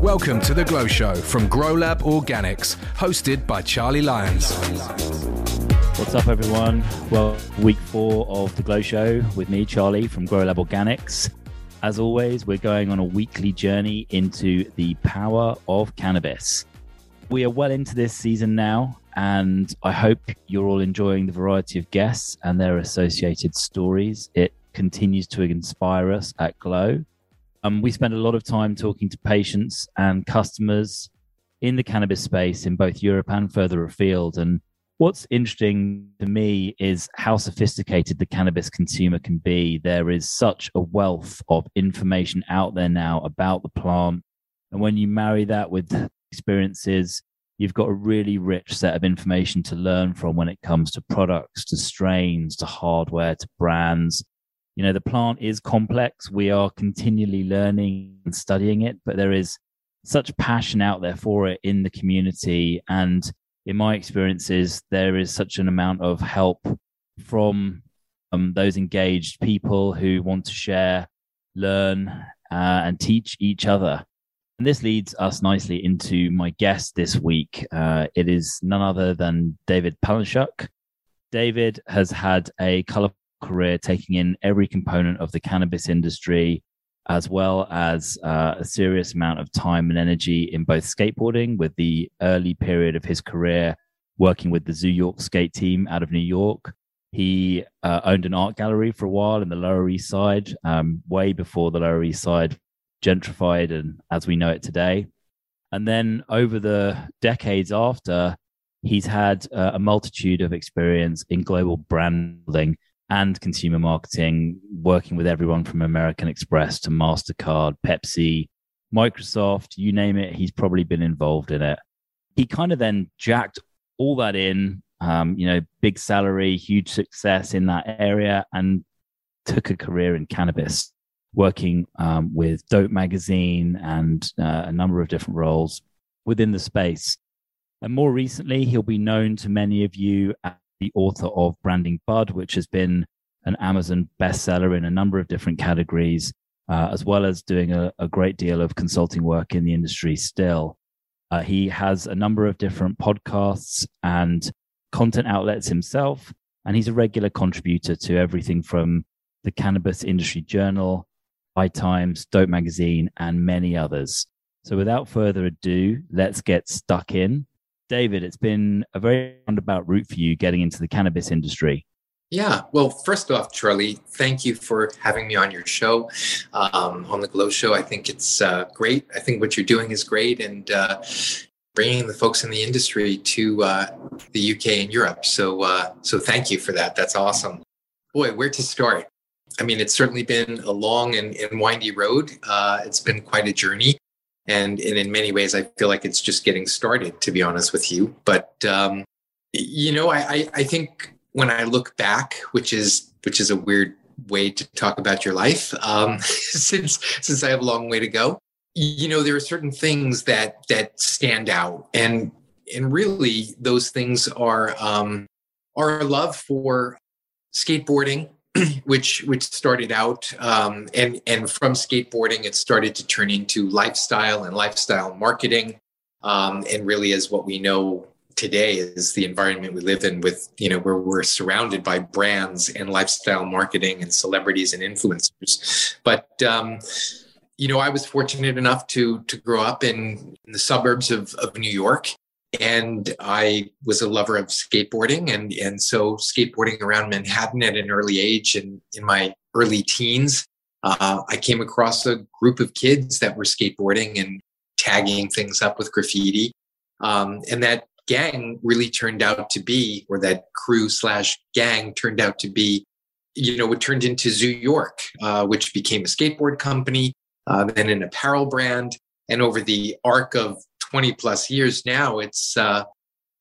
Welcome to The Glow Show from Grow Lab Organics, hosted by Charlie Lyons. What's up, everyone? Well, week four of The Glow Show with me, Charlie from Grow Lab Organics. As always, we're going on a weekly journey into the power of cannabis. We are well into this season now, and I hope you're all enjoying the variety of guests and their associated stories. It continues to inspire us at Glow. Um, we spend a lot of time talking to patients and customers in the cannabis space in both Europe and further afield. And what's interesting to me is how sophisticated the cannabis consumer can be. There is such a wealth of information out there now about the plant. And when you marry that with experiences, you've got a really rich set of information to learn from when it comes to products, to strains, to hardware, to brands. You know the plant is complex. We are continually learning and studying it but there is such passion out there for it in the community. And in my experiences there is such an amount of help from um, those engaged people who want to share learn uh, and teach each other and this leads us nicely into my guest this week uh, it is none other than david Paleschuck david has had a colorful career, taking in every component of the cannabis industry, as well as uh, a serious amount of time and energy in both skateboarding, with the early period of his career working with the Zoo York skate team out of New York. He uh, owned an art gallery for a while in the Lower East Side, um, way before the Lower East Side gentrified and as we know it today. And then over the decades after, he's had uh, a multitude of experience in global branding and consumer marketing, working with everyone from American Express to MasterCard, Pepsi, Microsoft, you name it, he's probably been involved in it. He kind of then jacked all that in, um, you know, big salary, huge success in that area, and took a career in cannabis, working um, with Dope Magazine and uh, a number of different roles within the space. And more recently, he'll be known to many of you as the author of Branding Bud, which has been an Amazon bestseller in a number of different categories, uh, as well as doing a, a, great deal of consulting work in the industry still. Uh, he has a number of different podcasts and content outlets himself, and he's a regular contributor to everything from the Cannabis Industry Journal, High Times, Dope Magazine, and many others. So without further ado, let's get stuck in David, it's been a very roundabout route for you getting into the cannabis industry. Yeah. Well, first off, Charlie, thank you for having me on your show, um, on the Glow Show. I think it's uh, great. I think what you're doing is great, and uh, bringing the folks in the industry to uh, the UK and Europe. So, uh, so thank you for that. That's awesome. Boy, where to start? I mean, it's certainly been a long and, and windy road. Uh, it's been quite a journey and and in many ways, I feel like it's just getting started. To be honest with you, but um, you know, I, I I think when I look back, which is which is a weird way to talk about your life, um, since since I have a long way to go. You know, there are certain things that that stand out, and and really those things are um, our love for skateboarding which which started out um, and and from skateboarding it started to turn into lifestyle and lifestyle marketing um, and really is what we know today is the environment we live in with you know where we're surrounded by brands and lifestyle marketing and celebrities and influencers. But um, you know i was fortunate enough to to grow up in, in the suburbs of, of new york and I was a lover of skateboarding, and and so skateboarding around Manhattan at an early age, and in my early teens, uh, I came across a group of kids that were skateboarding and tagging things up with graffiti, um, and that gang really turned out to be, or that crew slash gang turned out to be, you know, it turned into Zoo York, uh, which became a skateboard company, uh, then an apparel brand, and over the arc of 20 plus years now, it's uh,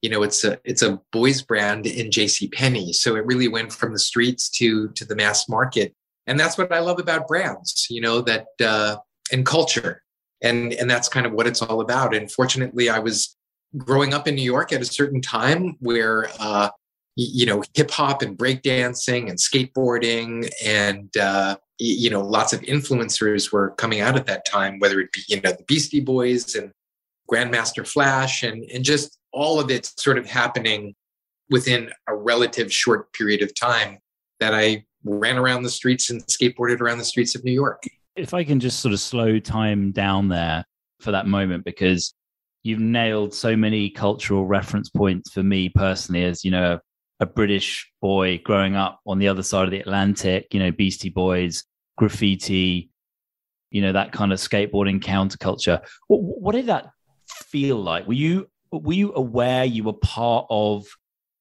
you know it's a it's a boys brand in J.C. Penney. So it really went from the streets to to the mass market, and that's what I love about brands. You know that uh, and culture, and and that's kind of what it's all about. And fortunately, I was growing up in New York at a certain time where uh, you know hip hop and breakdancing and skateboarding and uh, you know lots of influencers were coming out at that time whether it be you know the beastie boys and grandmaster flash and and just all of it sort of happening within a relative short period of time that i ran around the streets and skateboarded around the streets of new york if i can just sort of slow time down there for that moment because you've nailed so many cultural reference points for me personally as you know a British boy growing up on the other side of the Atlantic, you know, Beastie Boys, graffiti, you know, that kind of skateboarding counterculture. What, what did that feel like? Were you were you aware you were part of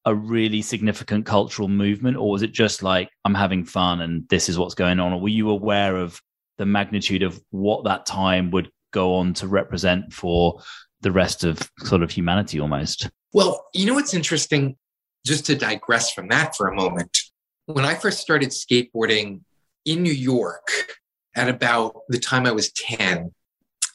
a really significant cultural movement, or was it just like I'm having fun and this is what's going on? Or were you aware of the magnitude of what that time would go on to represent for the rest of sort of humanity almost? Well, you know what's interesting? just to digress from that for a moment, when I first started skateboarding in New York at about the time I was 10,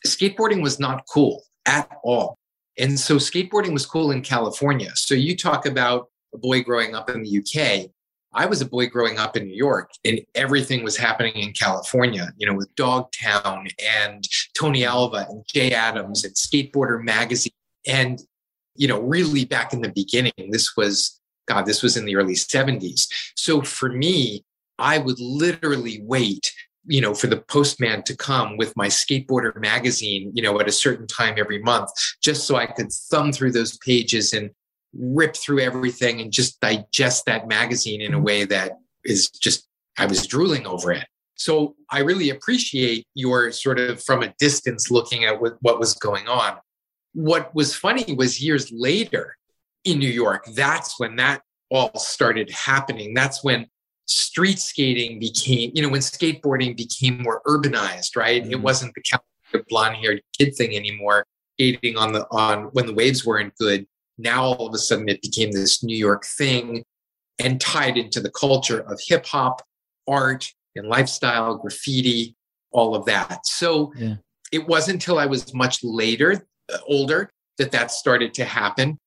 skateboarding was not cool at all. And so skateboarding was cool in California. So you talk about a boy growing up in the UK. I was a boy growing up in New York, and everything was happening in California, you know, with Dogtown and Tony Alva and Jay Adams and Skateboarder Magazine. And, you know, really back in the beginning, this was God, this was in the early 70s. So for me, I would literally wait, you know, for the postman to come with my skateboarder magazine, you know, at a certain time every month, just so I could thumb through those pages and rip through everything and just digest that magazine in a mm-hmm. way that is just, I was drooling over it. So I really appreciate your sort of from a distance looking at what, what was going on. What was funny was years later, in New York, that's when that all started happening. That's when street skating became, you know, when skateboarding became more urbanized, right? Mm-hmm. It wasn't the blonde haired kid thing anymore, skating on the, on when the waves weren't good. Now all of a sudden it became this New York thing and tied into the culture of hip hop, art, and lifestyle, graffiti, all of that. So yeah. it wasn't until I was much later, uh, older, that that started to happen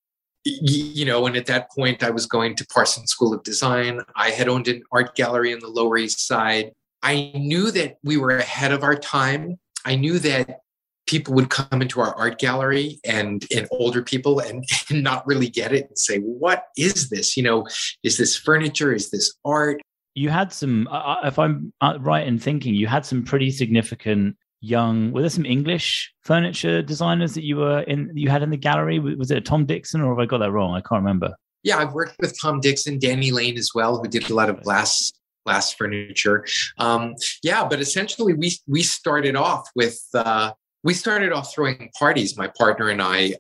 you know, and at that point, I was going to Parsons School of Design. I had owned an art gallery in the Lower East Side. I knew that we were ahead of our time. I knew that people would come into our art gallery and and older people and, and not really get it and say, "What is this? You know, is this furniture? Is this art?" You had some, uh, if I'm uh, right in thinking, you had some pretty significant young were there some english furniture designers that you were in you had in the gallery? Was it tom dixon or have i got that wrong? I can't remember. Yeah i've worked with tom dixon danny lane as well who did a lot of glass glass furniture. Um, yeah but essentially we we started off with uh, we started off throwing parties my partner and i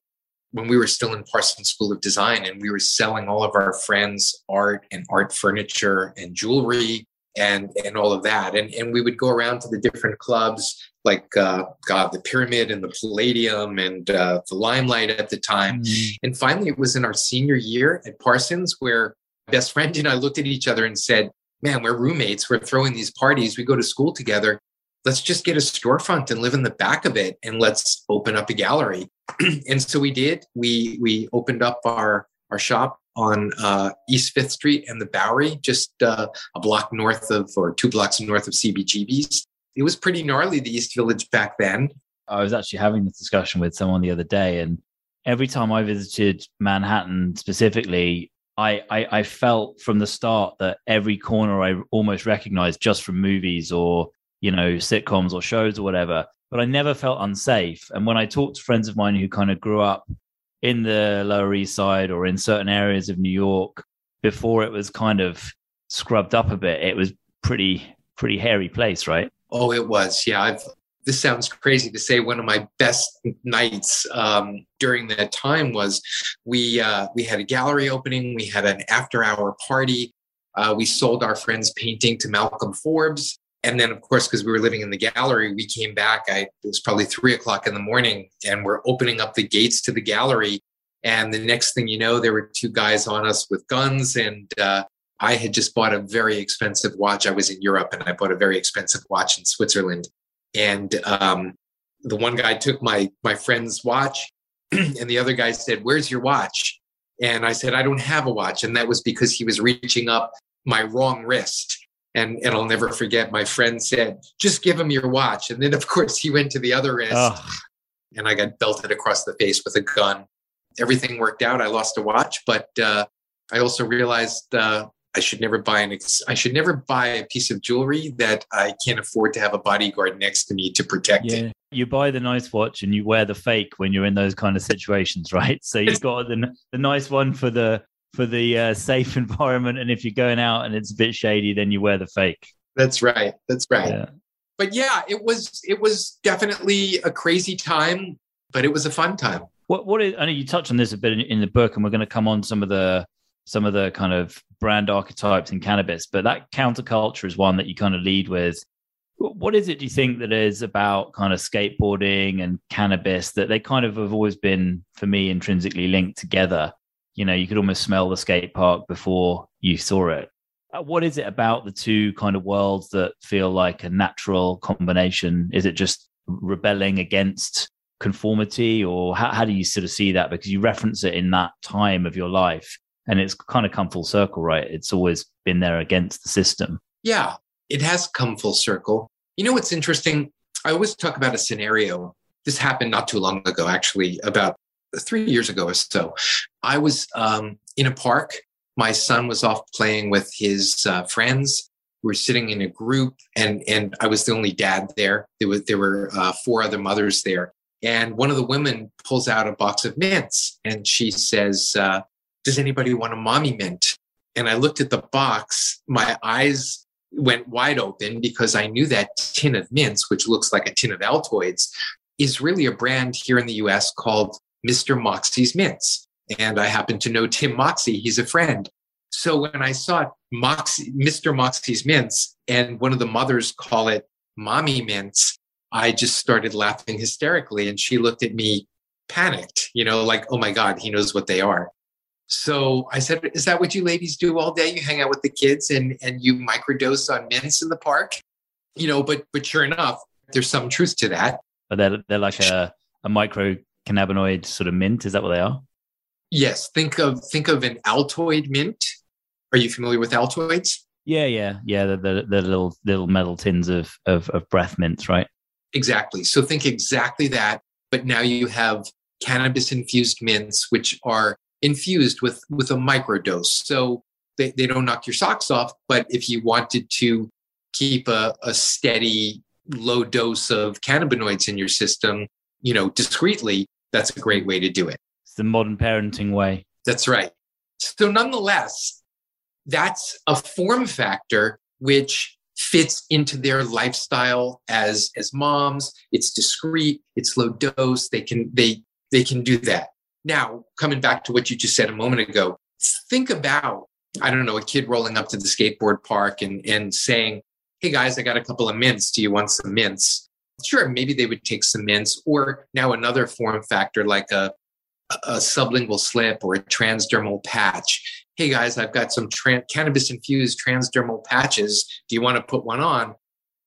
when we were still in parsons school of design and we were selling all of our friends art and art furniture and jewelry and and all of that. And and we would go around to the different clubs like uh, God, the Pyramid and the Palladium and uh, the Limelight at the time. Mm. And finally, it was in our senior year at Parsons where my best friend and I looked at each other and said, "Man, we're roommates. We're throwing these parties. We go to school together. Let's just get a storefront and live in the back of it, and let's open up a gallery." and so we did. We we opened up our our shop on uh, East Fifth Street and the Bowery, just uh, a block north of, or two blocks north of CBGB's it was pretty gnarly, the East Village back then. I was actually having this discussion with someone the other day, and every time I visited Manhattan specifically, I, I, I felt from the start that every corner I almost recognized just from movies or you know sitcoms or shows or whatever. But I never felt unsafe. And when I talked to friends of mine who kind of grew up in the Lower East Side or in certain areas of New York, before it was kind of scrubbed up a bit, it was pretty pretty hairy place, right? Oh, it was. Yeah, I've. This sounds crazy to say. One of my best nights um, during that time was we uh, we had a gallery opening. We had an after hour party. Uh, we sold our friend's painting to Malcolm Forbes. And then, of course, because we were living in the gallery, we came back. I, it was probably three o'clock in the morning, and we're opening up the gates to the gallery. And the next thing you know, there were two guys on us with guns, and uh, I had just bought a very expensive watch. I was in Europe and I bought a very expensive watch in Switzerland. And um, the one guy took my my friend's watch, and the other guy said, "Where's your watch?" And I said, I don't have a watch. And that was because he was reaching up my wrong wrist. And, and I'll never forget, my friend said, just give him your watch. And then, of course, he went to the other wrist oh. and I got belted across the face with a gun. Everything worked out. I lost a watch, but uh, I also realized uh, I should never buy an ex- I should never buy a piece of jewelry that I can't afford to have a bodyguard next to me to protect yeah. it. You buy the nice watch and you wear the fake when you're in those kind of situations, right? So you've got the the nice one for the for the uh, safe environment, and if you're going out and it's a bit shady, then you wear the fake. That's right. That's right. Yeah. But yeah, it was it was definitely a crazy time, but it was a fun time. What what is, I know you touched on this a bit in, in the book, and we're going to come on some of the some of the kind of brand archetypes in cannabis, but that counterculture is one that you kind of lead with. What is it do you think that is about kind of skateboarding and cannabis that they kind of have always been, for me, intrinsically linked together? You know, you could almost smell the skate park before you saw it. Uh, what is it about the two kind of worlds that feel like a natural combination? Is it just rebelling against conformity, or how, how do you sort of see that? Because you reference it in that time of your life and it's kind of come full circle, right? It's always been there against the system. Yeah, it has come full circle. You know what's interesting? I always talk about a scenario. This happened not too long ago, actually, about three years ago or so. I was um, in a park. My son was off playing with his uh, friends. We were sitting in a group, and and I was the only dad there. There was there were uh, four other mothers there, and one of the women pulls out a box of mints, and she says, uh, does anybody want a mommy mint? And I looked at the box, my eyes went wide open because I knew that tin of mints, which looks like a tin of Altoids, is really a brand here in the US called Mr. Moxie's Mints. And I happen to know Tim Moxie, he's a friend. So when I saw Moxie, Mr. Moxie's Mints and one of the mothers call it Mommy Mints, I just started laughing hysterically. And she looked at me panicked, you know, like, oh my God, he knows what they are. So I said, "Is that what you ladies do all day? You hang out with the kids and and you microdose on mints in the park?" You know, but but sure enough, there's some truth to that. But they're they're like a a micro cannabinoid sort of mint. Is that what they are? Yes. Think of think of an Altoid mint. Are you familiar with Altoids? Yeah, yeah, yeah. The, the, the little little metal tins of, of of breath mints, right? Exactly. So think exactly that, but now you have cannabis infused mints, which are infused with with a microdose. So they, they don't knock your socks off, but if you wanted to keep a, a steady low dose of cannabinoids in your system, you know, discreetly, that's a great way to do it. It's the modern parenting way. That's right. So nonetheless, that's a form factor which fits into their lifestyle as as moms it's discreet it's low dose they can they they can do that now, coming back to what you just said a moment ago, think about, I don't know, a kid rolling up to the skateboard park and, and saying, Hey guys, I got a couple of mints. Do you want some mints? Sure, maybe they would take some mints, or now another form factor like a, a sublingual slip or a transdermal patch. Hey guys, I've got some cannabis infused transdermal patches. Do you want to put one on?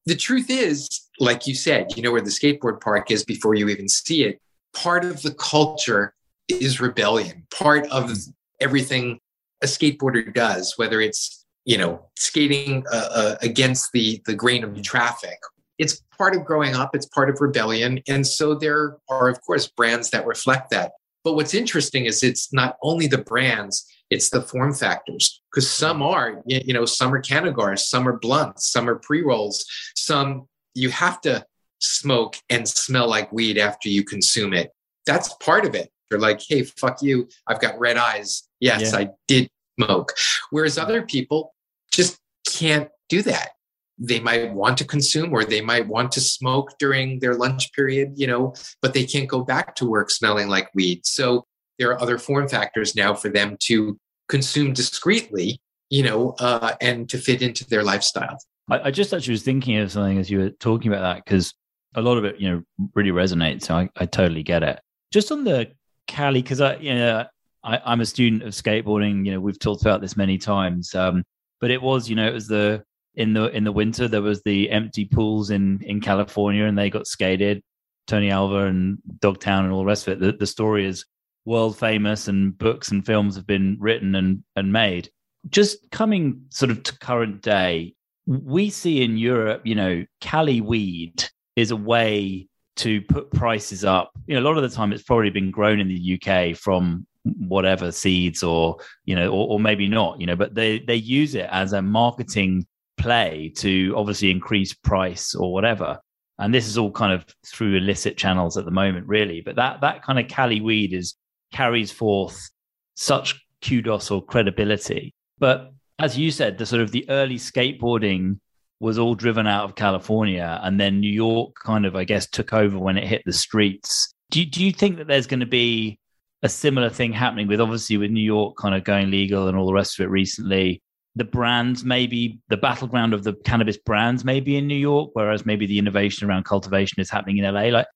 The truth is, like you said, you know where the skateboard park is before you even see it. Part of the culture is rebellion. Part of everything a skateboarder does, whether it's you know skating uh, uh, against the the grain of the traffic. It's part of growing up. It's part of rebellion, and so there are of course brands that reflect that. But what's interesting is it's not only the brands; it's the form factors. Because some are, you know, some are Cannagars, some are blunts, some are pre rolls, some you have to smoke and smell like weed after you consume it. That's part of it. They're like, hey, fuck you. I've got red eyes. Yes, yeah. I did smoke. Whereas other people just can't do that. They might want to consume or they might want to smoke during their lunch period, you know, but they can't go back to work smelling like weed. So there are other form factors now for them to consume discreetly, you know, uh, and to fit into their lifestyle. I, I just actually was thinking of something as you were talking about that because a lot of it, you know, really resonates. So I, I totally get it. Just on the Cali, because I, you know, I, am a student of skateboarding. You know, we've talked about this many times. Um, but it was, you know, it was the in the in the winter there was the empty pools in in California, and they got skated. Tony Alva and Dogtown and all the rest of it. The, the story is world famous and books and films have been written and, and made. Just coming sort of to current day, we see in Europe, you know, Cali weed is a way to put prices up. You know, a lot of the time it's probably been grown in the UK from whatever seeds or, you know, or, or maybe not, you know, but they, they use it as a marketing play to obviously increase price or whatever. And this is all kind of through illicit channels at the moment, really. But that that kind of Cali weed is carries forth such kudos or credibility. But as you said, the sort of the early skateboarding was all driven out of California, and then New York kind of, I guess, took over when it hit the streets. Do you, do you think that there's going to be a similar thing happening with obviously with New York kind of going legal and all the rest of it recently? the brands maybe the battleground of the cannabis brands maybe in New York, whereas maybe the innovation around cultivation is happening in LA. Like,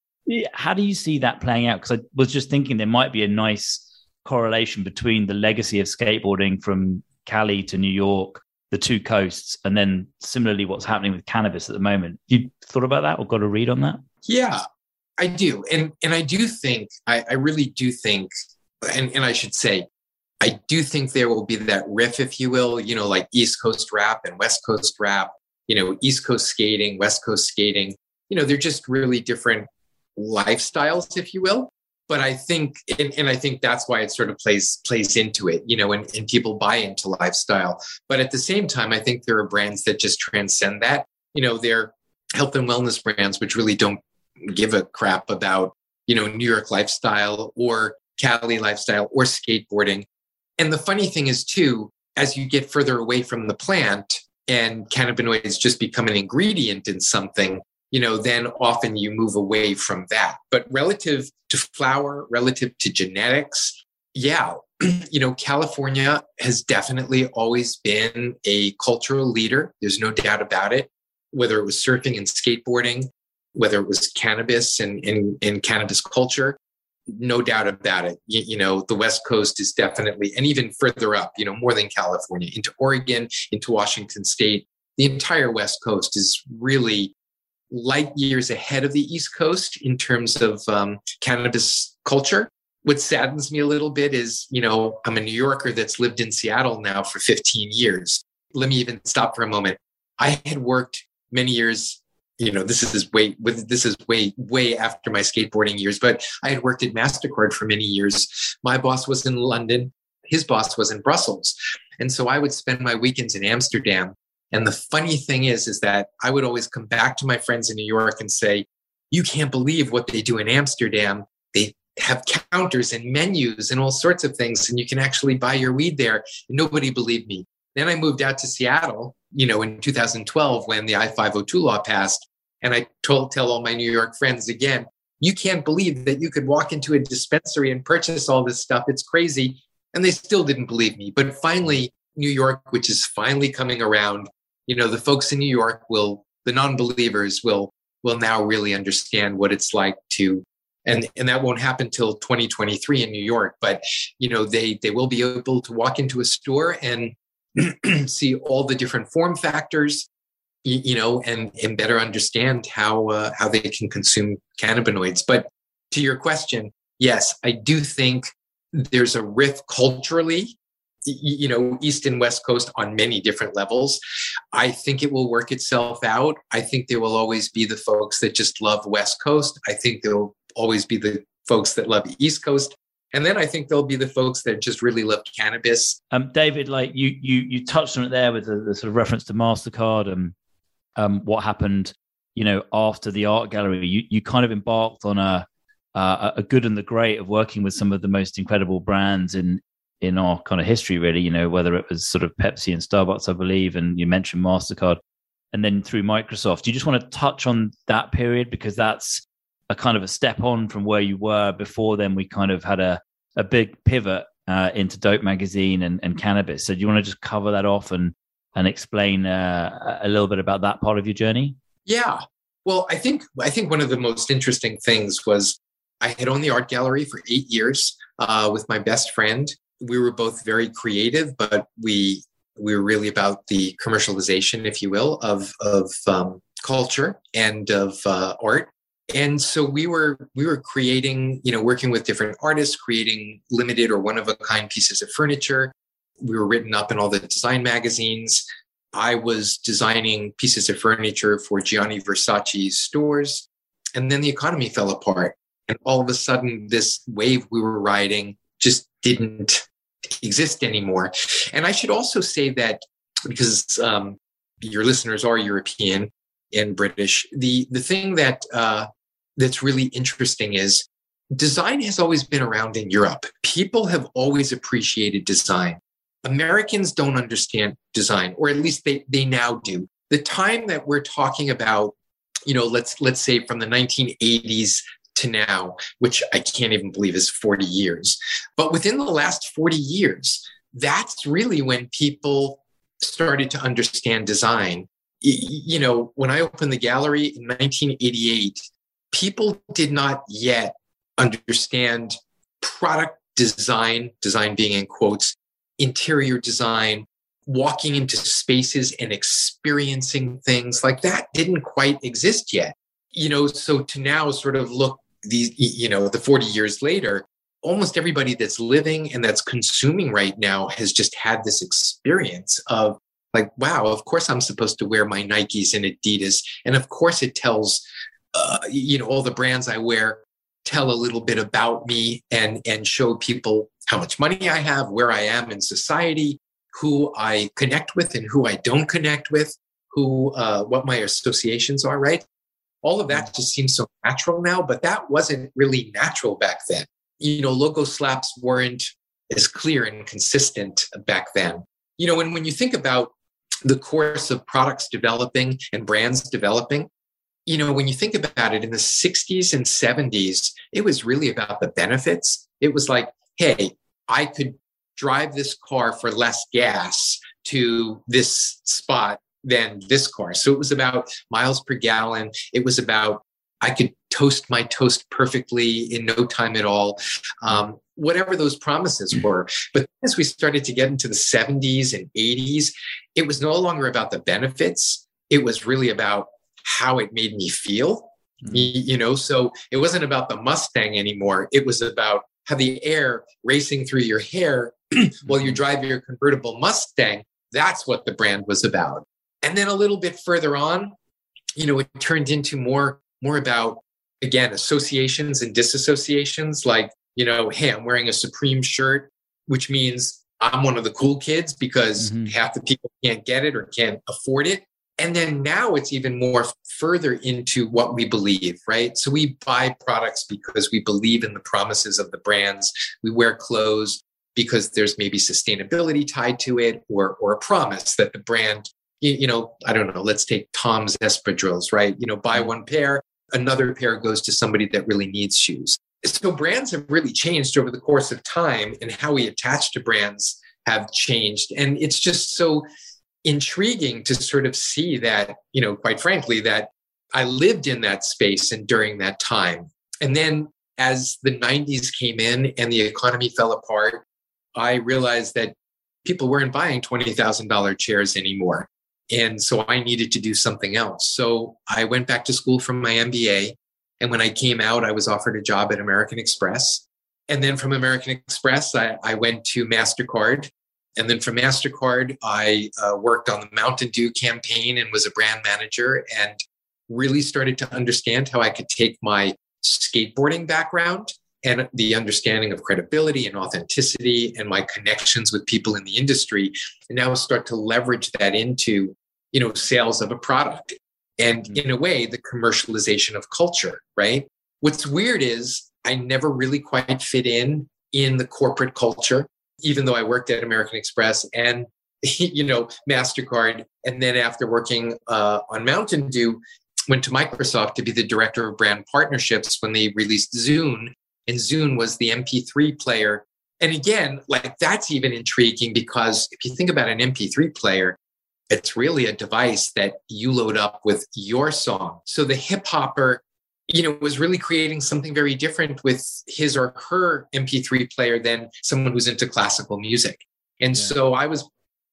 how do you see that playing out? Because I was just thinking there might be a nice correlation between the legacy of skateboarding from Cali to New York, the two coasts, and then similarly what's happening with cannabis at the moment. You thought about that or got a read on that? Yeah, I do, and and I do think I, I really do think, and and I should say I do think there will be that riff, if you will, you know, like East Coast rap and West Coast rap, you know, East Coast skating, West Coast skating. You know, they're just really different lifestyles, if you will. But I think, and, and I think that's why it sort of plays plays into it, you know, and, and people buy into lifestyle. But at the same time, I think there are brands that just transcend that. You know, they're health and wellness brands, which really don't give a crap about, you know, New York lifestyle or Cali lifestyle or skateboarding and the funny thing is, too, as you get further away from the plant and cannabinoids just become an ingredient in something, you know, then often you move away from that. But relative to flower, relative to genetics, yeah, you know, California has definitely always been a cultural leader. There's no doubt about it. Whether it was surfing and skateboarding, whether it was cannabis and, and cannabis culture, no doubt about it. You, you, know, the West Coast is definitely, and even further up, you know, more than California, into Oregon, into Washington State, the entire West Coast is really light years ahead of the East Coast in terms of um, cannabis culture. What saddens me a little bit is, you know, I'm a New Yorker that's lived in Seattle now for 15 years. Let me even stop for a moment. I had worked many years you know this is way this is way way after my skateboarding years but i had worked at mastercard for many years my boss was in london his boss was in brussels and so i would spend my weekends in amsterdam and the funny thing is is that i would always come back to my friends in new york and say you can't believe what they do in amsterdam they have counters and menus and all sorts of things and you can actually buy your weed there and nobody believed me then i moved out to seattle you know in 2012 when the i-502 law passed and I told tell all my New York friends again, you can't believe that you could walk into a dispensary and purchase all this stuff. It's crazy. And they still didn't believe me. But finally, New York, which is finally coming around, you know, the folks in New York will, the non-believers will will now really understand what it's like to and and that won't happen till 2023 in New York but you know they they will be able to walk into a store and see all the different form factors you know, and and better understand how uh, how they can consume cannabinoids. But to your question, yes, I do think there's a rift culturally you know east and west coast on many different levels i think it will work itself out i think there will always be the folks that just love west coast i think there will always be the folks that love east coast and then I think there'll be the folks that just really love cannabis. Um, David, like you, you, you touched on it there with the, the sort of reference to Mastercard and um, what happened, you know, after the art gallery. You you kind of embarked on a uh, a good and the great of working with some of the most incredible brands in in our kind of history, really. You know, whether it was sort of Pepsi and Starbucks, I believe, and you mentioned Mastercard, and then through Microsoft. Do you just want to touch on that period because that's a kind of a step on from where you were before? Then we kind of had a a big pivot uh, into Dope Magazine and, and cannabis. So do you want to just cover that off and and explain uh, a little bit about that part of your journey? Yeah. Well, I think I think one of the most interesting things was I had owned the art gallery for eight years uh, with my best friend. We were both very creative, but we we were really about the commercialization, if you will, of of um, culture and of uh, art. and so we were we were creating you know working with different artists creating limited or one of a kind pieces of furniture. We were written up in all the design magazines. I was designing pieces of furniture for gianni versace's stores. And then the economy fell apart. And all of a sudden this wave we were riding just didn't exist anymore and i should also say that because um, your listeners are european and british the the thing that uh, that's really interesting is design has always been around in Europe. People have always appreciated design. Americans don't understand design, or at least they, they now do. The time that we're talking about, you know, let's let's say from the 1980s to now, which I can't even believe is 40 years. But within the last 40 years, that's really when people started to understand design. You know, when I opened the gallery in 1988, people did not yet understand product design, design being in quotes, interior design, walking into spaces and experiencing things like that didn't quite exist yet. You know, so to now sort of look these, you know, the 40 years later, almost everybody that's living and that's consuming right now has just had this experience of like, wow, of course I'm supposed to wear my Nikes and Adidas. And of course it tells uh, you know, all the brands I wear tell a little bit about me and and show people how much money I have, where I am in society, who I connect with and who I don't connect with, who uh, what my associations are. Right, all of that mm-hmm. just seems so natural now, but that wasn't really natural back then. You know, logo slaps weren't as clear and consistent back then. You know, and when you think about the course of products developing and brands developing, you know, when you think about it in the 60s and 70s, it was really about the benefits. It was like, hey, I could drive this car for less gas to this spot than this car. So it was about miles per gallon. It was about I could toast my toast perfectly in no time at all. Um, whatever those promises were. But as we started to get into the 70s and 80s, it was no longer about the benefits. It was really about how it made me feel. Mm-hmm. You know, so it wasn't about the Mustang anymore. It was about how the air racing through your hair while you mm-hmm. drive your convertible Mustang. That's what the brand was about. And then a little bit further on, you know, it turned into more more about again associations and disassociations. Like, you know, hey, I'm wearing a Supreme shirt, which means I'm one of the cool kids because mm-hmm. half the people can't get it or can't afford it. And then now it's even more further into what we believe, right? So we buy products because we believe in the promises of the brands. We wear clothes because there's maybe sustainability tied to it or, or a promise that the brand, you, you know, I don't know, let's take Tom's espadrilles, right? You know, buy mm-hmm. one pair, another pair goes to somebody that really needs shoes. So brands have really changed over the course of time and how we attach to brands have changed. And it's just so intriguing to sort of see that, you know, quite frankly, that I lived in that space and during that time. And then as the 90s came in and the economy fell apart, I realized that people weren't buying $20,000 chairs anymore. And so I needed to do something else. So I went back to school from my MBA. And when I came out, I was offered a job at American Express. And then from American Express, I, I went to MasterCard and then from MasterCard, I uh, worked on the Mountain Dew campaign and was a brand manager and really started to understand how I could take my skateboarding background and the understanding of credibility and authenticity and my connections with people in the industry and now start to leverage that into you know sales of a product and mm-hmm. in a way the commercialization of culture right what's weird is i never really quite fit in in the corporate culture even though I worked at American Express and you know Mastercard, and then after working uh, on Mountain Dew, went to Microsoft to be the director of brand partnerships when they released Zune, and Zune was the MP3 player. And again, like that's even intriguing because if you think about an MP3 player, it's really a device that you load up with your song. So the hip hopper you know, was really creating something very different with his or her MP3 player than someone who's into classical music. And yeah. so I was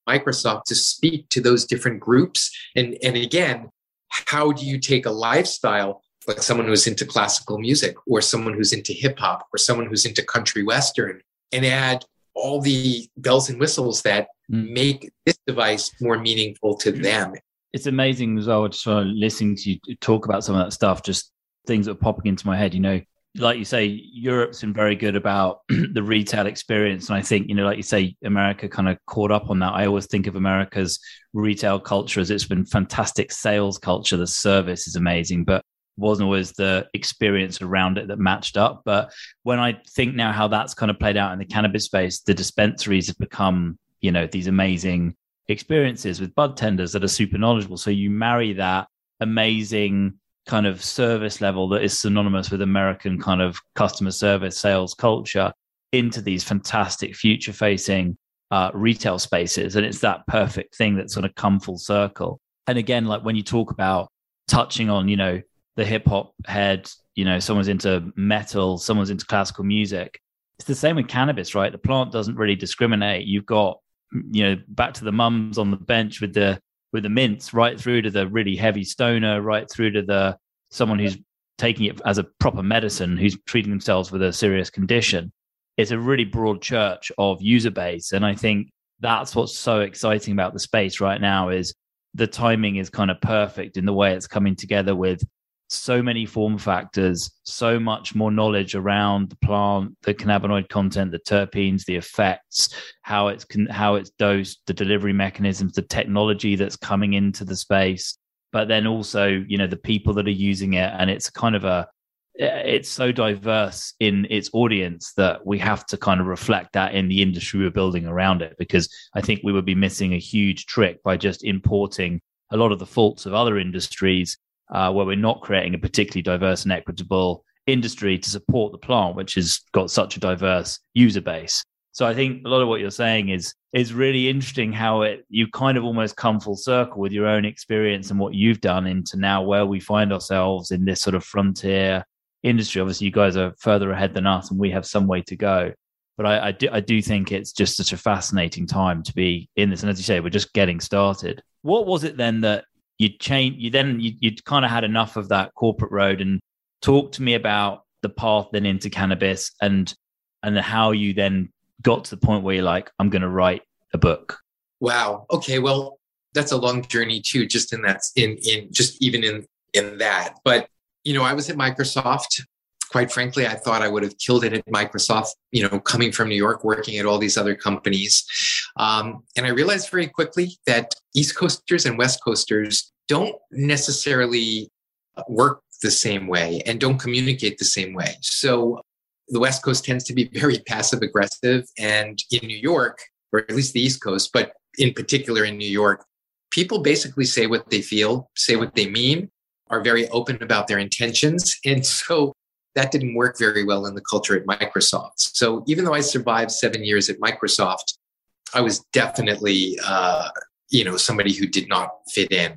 Microsoft to speak to those different groups. And, and again, how do you take a lifestyle like someone who's into classical music or someone who's into hip hop or someone who's into country western and add all the bells and whistles that mm. make this device more meaningful to them. It's amazing as well, just sort of listening to you talk about some of that stuff, just things that are popping into my head. You know, like you say, Europe's been very good about the retail experience. And I think, you know, like you say, America kind of caught up on that. I always think of America's retail culture as it's been fantastic sales culture. The service is amazing, but wasn't always the experience around it that matched up. But when I think now how that's kind of played out in the cannabis space, the dispensaries have become, you know, these amazing experiences with bud tenders that are super knowledgeable. So you marry that amazing kind of service level that is synonymous with American kind of customer service sales culture into these fantastic future facing uh, retail spaces. And it's that perfect thing that's sort of come full circle. And again, like when you talk about touching on, you know, the hip hop head, you know, someone's into metal, someone's into classical music. It's the same with cannabis, right? The plant doesn't really discriminate. You've got, you know, back to the mums on the bench with the with the mints, right through to the really heavy stoner, right through to the someone who's taking it as a proper medicine, who's treating themselves with a serious condition. It's a really broad church of user base, and I think that's what's so exciting about the space right now is the timing is kind of perfect in the way it's coming together with so many form factors, so much more knowledge around the plant, the cannabinoid content, the terpenes, the effects, how it's how it's dosed, the delivery mechanisms, the technology that's coming into the space, but then also you know the people that are using it, and it's kind of a it's so diverse in its audience that we have to kind of reflect that in the industry we're building around it because I think we would be missing a huge trick by just importing a lot of the faults of other industries uh, where we're not creating a particularly diverse and equitable industry to support the plant, which has got such a diverse user base. So I think a lot of what you're saying is is really interesting how it you kind of almost come full circle with your own experience and what you've done into now where we find ourselves in this sort of frontier industry. Obviously, you guys are further ahead than us, and we have some way to go. But I, I do I do think it's just such a fascinating time to be in this. And as you say, we're just getting started. What was it then that you change you then you, you'd kind of had enough of that corporate road and talk to me about the path then into cannabis and and how you then got to the point where you're like i'm going to write a book. Wow. Okay well that's a long journey too just in that in in just even in in that. But you know i was at microsoft quite frankly, I thought I would have killed it at Microsoft, you know, coming from New York, working at all these other companies. Um, and I realized very quickly that East Coasters and West Coasters don't necessarily work the same way and don't communicate the same way. So the West Coast tends to be very passive aggressive. And in New York, or at least the East Coast, but in particular in New York, people basically say what they feel, say what they mean, are very open about their intentions. And so that didn't work very well in the culture at Microsoft. So even though I survived seven years at Microsoft, I was definitely, uh, you know, somebody who did not fit in.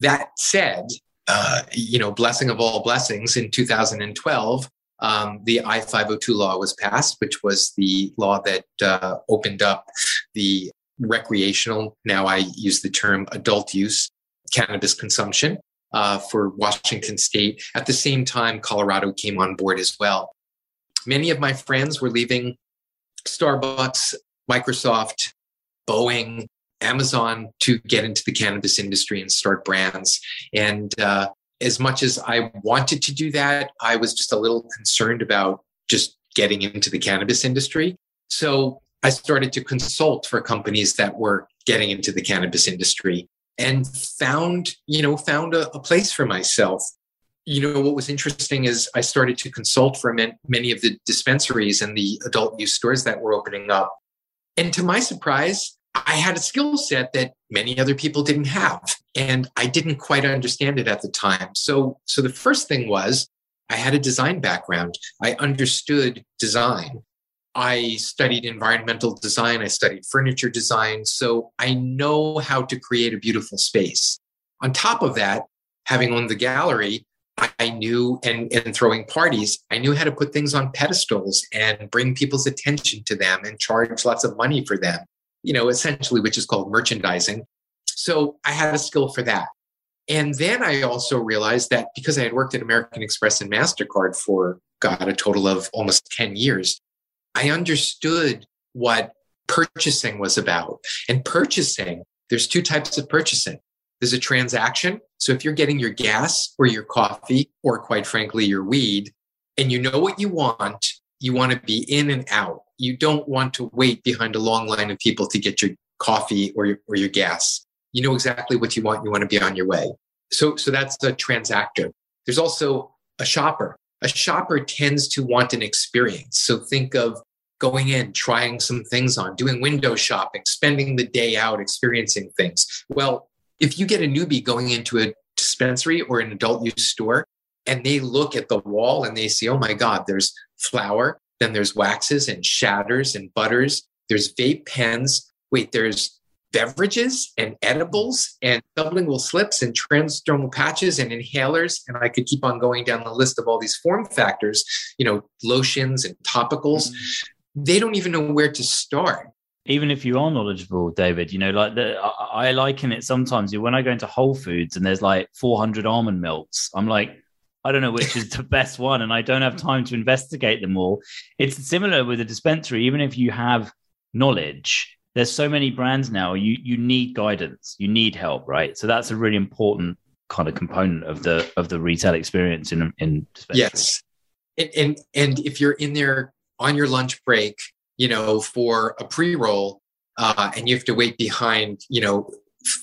That said, uh, you know, blessing of all blessings, in 2012, um, the I 502 law was passed, which was the law that uh, opened up the recreational, now I use the term adult use cannabis consumption uh, for Washington State. At the same time, Colorado came on board as well. Many of my friends were leaving Starbucks, Microsoft, Boeing, Amazon to get into the cannabis industry and start brands. And uh, as much as I wanted to do that, I was just a little concerned about just getting into the cannabis industry. So I started to consult for companies that were getting into the cannabis industry and found you know found a, a, place for myself. You know what was interesting is i started to consult for many of the dispensaries and the adult use stores that were opening up. And to my surprise i had a skill set that many other people didn't have and i didn't quite understand it at the time. So so the first thing was i had a design background. I understood design I studied environmental design, I studied furniture design, so I know how to create a beautiful space. On top of that, having owned the gallery, I knew and, and throwing parties, I knew how to put things on pedestals and bring people's attention to them and charge lots of money for them, you know, essentially, which is called merchandising. So I had a skill for that. And then I also realized that because I had worked at American Express and MasterCard for, God, a total of almost 10 years, I understood what purchasing was about. And purchasing, there's two types of purchasing there's a transaction. So if you're getting your gas or your coffee, or quite frankly, your weed, and you know what you want, you want to be in and out. You don't want to wait behind a long line of people to get your coffee or your, or your gas. You know exactly what you want. You want to be on your way. So, so that's a transactor. There's also a shopper. A shopper tends to want an experience. So think of going in, trying some things on, doing window shopping, spending the day out, experiencing things. Well, if you get a newbie going into a dispensary or an adult use store and they look at the wall and they see, oh my God, there's flour, then there's waxes and shatters and butters, there's vape pens. Wait, there's beverages and edibles and sublingual slips and transdermal patches and inhalers. And I could keep on going down the list of all these form factors, you know, lotions and topicals. Mm-hmm. They don't even know where to start. Even if you are knowledgeable, David, you know, like the, I, I liken it sometimes when I go into Whole Foods and there's like 400 almond milks, I'm like, I don't know which is the best one, and I don't have time to investigate them all. It's similar with a dispensary, even if you have knowledge, there's so many brands now you you need guidance you need help right so that's a really important kind of component of the of the retail experience in in yes and, and and if you're in there on your lunch break you know for a pre-roll uh, and you have to wait behind you know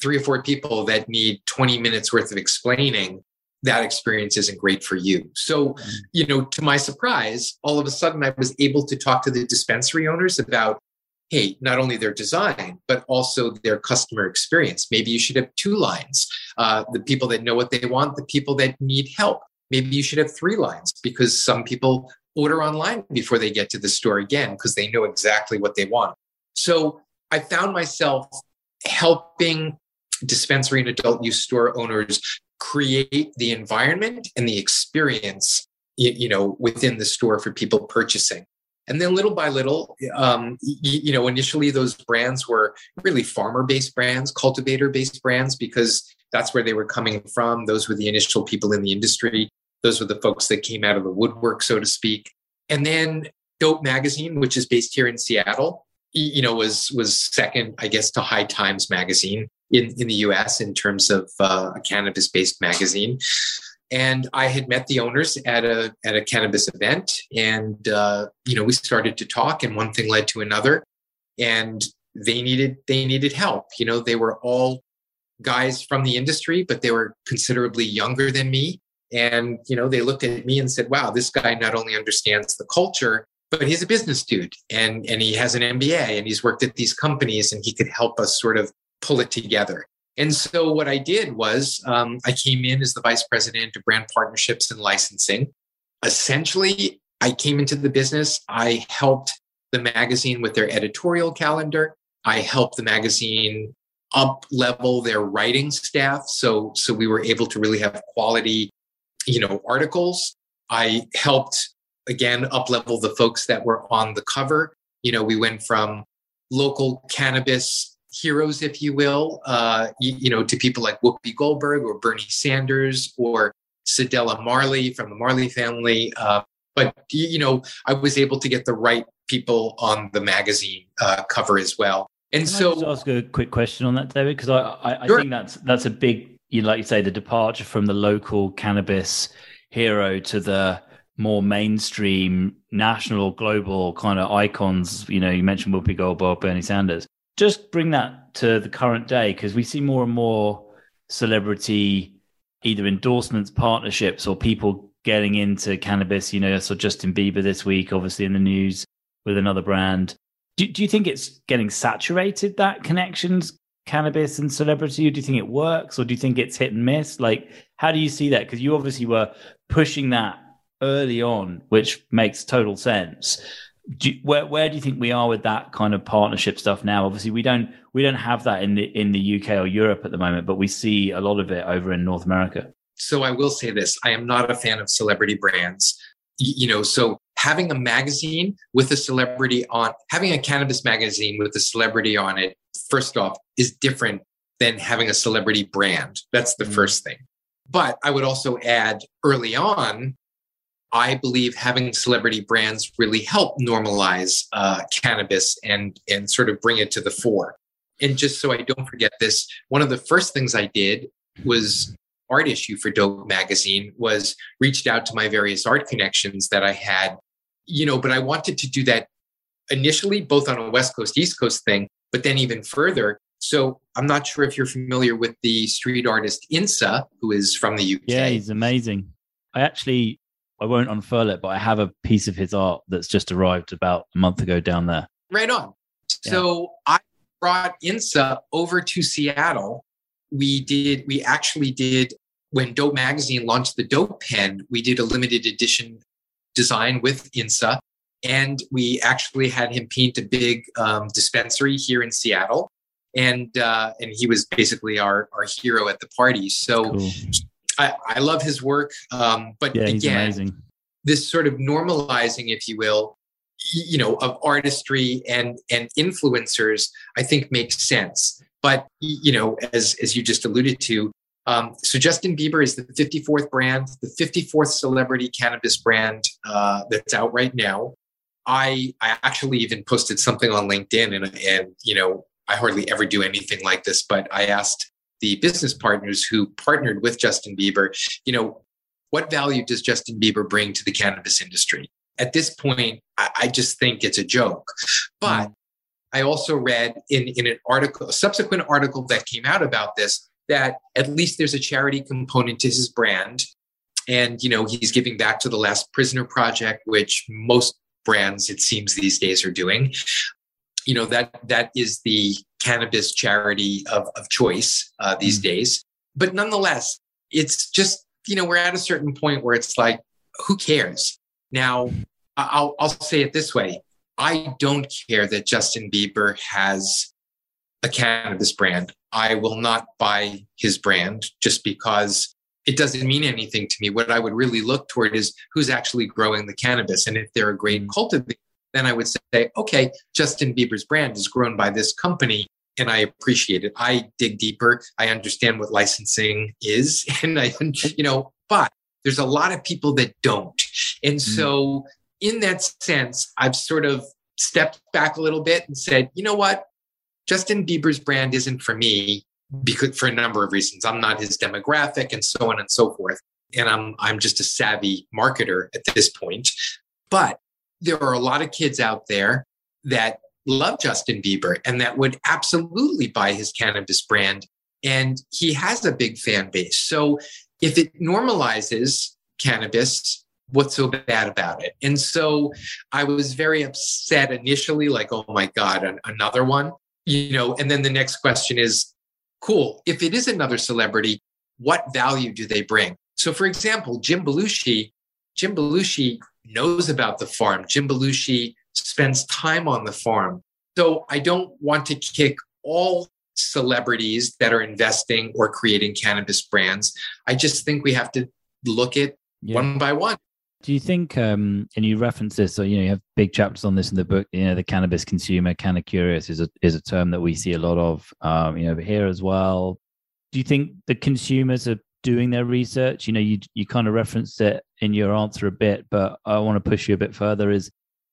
three or four people that need 20 minutes worth of explaining that experience isn't great for you. So, mm-hmm. you know, to my surprise, all of a sudden I was able to talk to the dispensary owners about hey, not only their design, but also their customer experience. Maybe you should have two lines uh, the people that know what they want, the people that need help. Maybe you should have three lines because some people order online before they get to the store again because they know exactly what they want. So I found myself helping dispensary and adult use store owners create the environment and the experience you know within the store for people purchasing and then little by little, um, you, you know, initially those brands were really farmer based brands, cultivator based brands, because that's where they were coming from. Those were the initial people in the industry. Those were the folks that came out of the woodwork, so to speak. And then Dope Magazine, which is based here in Seattle, you know, was was second, I guess, to High Times Magazine in, in the US in terms of uh, a cannabis based magazine and I had met the owners at a at a cannabis event, and uh, you know we started to talk, and one thing led to another, and they needed they needed help. You know, they were all guys from the industry, but they were considerably younger than me, and you know they looked at me and said, "Wow, this guy not only understands the culture." But he's a business dude and, and he has an MBA and he's worked at these companies and he could help us sort of pull it together. And so what I did was um, I came in as the vice president of brand partnerships and licensing. Essentially, I came into the business. I helped the magazine with their editorial calendar. I helped the magazine up level their writing staff. So, so we were able to really have quality, you know, articles. I helped again up level the folks that were on the cover. You know, we went from local cannabis heroes, if you will, uh, you, you, know, to people like Whoopi Goldberg or Bernie Sanders or Cedella Marley from the Marley family. Uh, but, you know, I was able to get the right people on the magazine uh, cover as well. And Can so, I just ask a quick question on that, David, because I, I, I sure. think that's that's a big, you know, like you say, the departure from the local cannabis hero to the more mainstream national global kind of icons. You know, you mentioned Whoopi Goldberg, Bernie Sanders just bring that to the current day because we see more and more celebrity either endorsements, partnerships, or people getting into cannabis. You know, I saw Justin Bieber this week, obviously in the news with another brand. Do, do you think it's getting saturated that connections, cannabis and celebrity? Or do you think it works, or do you think it's hit and miss? Like, how do you see that? Because you obviously were pushing that early on, which makes total sense do, where where do you think we are with that kind of partnership stuff now? Obviously, we don't we don't have that in the in the UK or Europe at the moment, but we see a lot of it over in North America. So I will say this: I am not a fan of celebrity brands. You know, so having a magazine with a celebrity on, having a cannabis magazine with a celebrity on it, first off, is different than having a celebrity brand. That's the mm. first thing. But I would also add early on, I believe having celebrity brands really help normalize uh, cannabis and and sort of bring it to the fore. And just so I don't forget this, one of the first things I did was art issue for Dope magazine was reached out to my various art connections that I had, you know, but I wanted to do that initially both on a West Coast East Coast thing, but then even further. So I'm not sure if you're familiar with the street artist Insa, who is from the UK. Yeah, he's amazing. I actually I won't unfurl it, but I have a piece of his art that's just arrived about a month ago down there. Right on. Yeah. So I brought Insa over to Seattle. We did, we actually did, when Dope Magazine launched the Dope Pen, we did a limited edition design with Insa. And we actually had him paint a big um, dispensary here in Seattle. And uh, and he was basically our, our hero at the party. So cool. I, I love his work. Um, but yeah, again, this sort of normalizing, if you will, you know, of artistry and and influencers, I think makes sense. But you know, as as you just alluded to, um, so Justin Bieber is the 54th brand, the 54th celebrity cannabis brand uh, that's out right now. I I actually even posted something on LinkedIn, and and you know, I hardly ever do anything like this, but I asked the business partners who partnered with Justin Bieber, you know, what value does Justin Bieber bring to the cannabis industry? At this point, I, I just think it's a joke. But mm. I also read in, in an article, a subsequent article that came out about this, that at least there's a charity component to his brand. And, you know, he's giving back to the Last Prisoner Project, which most brands, it seems, these days are doing. You know, that that is the cannabis charity of, of choice uh, these mm. days. But nonetheless, it's just, you know, we're at a certain point where it's like, who cares? Now, I'll, I'll say it this way I don't care that Justin Bieber has a cannabis brand. I will not buy his brand just because it doesn't mean anything to me. What I would really look toward is who's actually growing the cannabis. And if they're a great mm. cultivator, then I would say, okay, Justin Bieber's brand is grown by this company and I appreciate it. I dig deeper. I understand what licensing is. And I, you know, but there's a lot of people that don't. And mm. so, in that sense, I've sort of stepped back a little bit and said, you know what? Justin Bieber's brand isn't for me because for a number of reasons. I'm not his demographic and so on and so forth. And I'm I'm just a savvy marketer at this point. But there are a lot of kids out there that love Justin Bieber and that would absolutely buy his cannabis brand. And he has a big fan base. So if it normalizes cannabis, what's so bad about it? And so I was very upset initially, like, oh my God, an- another one, you know. And then the next question is cool. If it is another celebrity, what value do they bring? So, for example, Jim Belushi, Jim Belushi knows about the farm. Jim Belushi spends time on the farm. So I don't want to kick all celebrities that are investing or creating cannabis brands. I just think we have to look at yeah. one by one. Do you think, um, and you reference this, so you know, you have big chapters on this in the book. You know, the cannabis consumer, canna curious, is a is a term that we see a lot of, um, you know, over here as well. Do you think the consumers are doing their research? You know, you you kind of referenced it in your answer a bit, but I want to push you a bit further. Is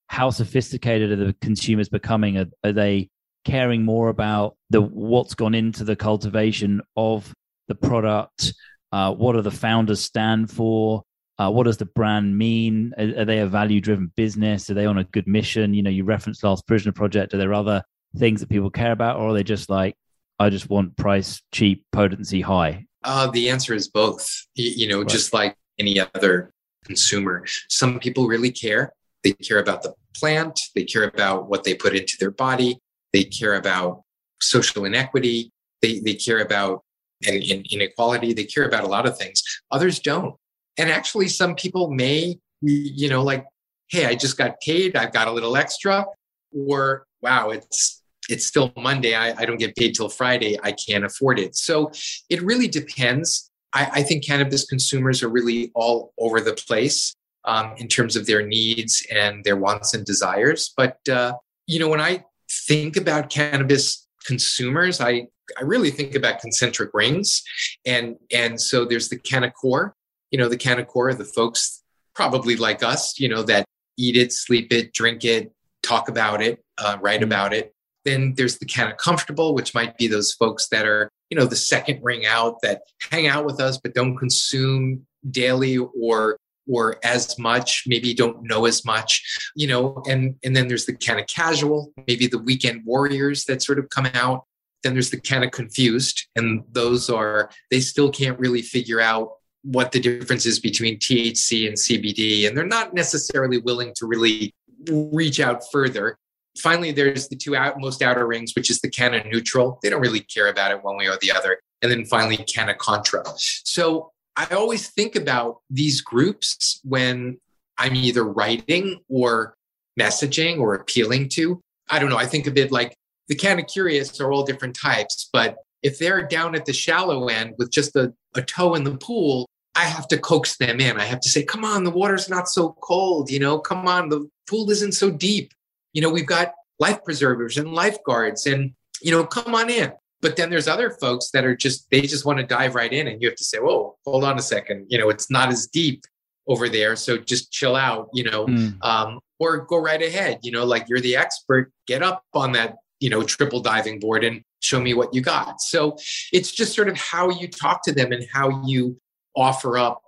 how sophisticated are the consumers becoming? Are, are they caring more about the what's gone into the cultivation of the product? Uh, what do the founders stand for? Uh, what does the brand mean? Are, are they a value-driven business? Are they on a good mission? You know, you referenced Last Prisoner Project. Are there other things that people care about, or are they just like, I just want price cheap, potency high? Uh, the answer is both. You, you know, right. just like any other consumer, some people really care they care about the plant, they care about what they put into their body, they care about social inequity, they, they care about and, and inequality, they care about a lot of things. Others don't. And actually, some people may, you know, like, hey, I just got paid, I've got a little extra, or wow, it's it's still Monday. I, I don't get paid till Friday. I can't afford it. So it really depends. I, I think cannabis consumers are really all over the place um, in terms of their needs and their wants and desires. But, uh, you know, when I think about cannabis consumers, I, I really think about concentric rings. And and so there's the Canna core, you know, the Canna core, the folks probably like us, you know, that eat it, sleep it, drink it, talk about it, uh, write mm-hmm. about it. Then there's the kind of comfortable, which might be those folks that are, you know, the second ring out that hang out with us but don't consume daily or or as much maybe don't know as much you know and and then there's the kind of casual maybe the weekend warriors that sort of come out then there's the kind of confused and those are they still can't really figure out what the difference is between THC and CBD and they're not necessarily willing to really reach out further finally there's the two out, most outer rings which is the canna neutral they don't really care about it one way or the other and then finally canna contra so I always think about these groups when I'm either writing or messaging or appealing to. I don't know. I think of it like the Canna curious are all different types, but if they're down at the shallow end with just a, a toe in the pool, I have to coax them in. I have to say, come on, the water's not so cold. You know, come on, the pool isn't so deep. You know, we've got life preservers and lifeguards and, you know, come on in. But then there's other folks that are just, they just want to dive right in. And you have to say, whoa, hold on a second. You know, it's not as deep over there. So just chill out, you know, mm. um, or go right ahead. You know, like you're the expert, get up on that, you know, triple diving board and show me what you got. So it's just sort of how you talk to them and how you offer up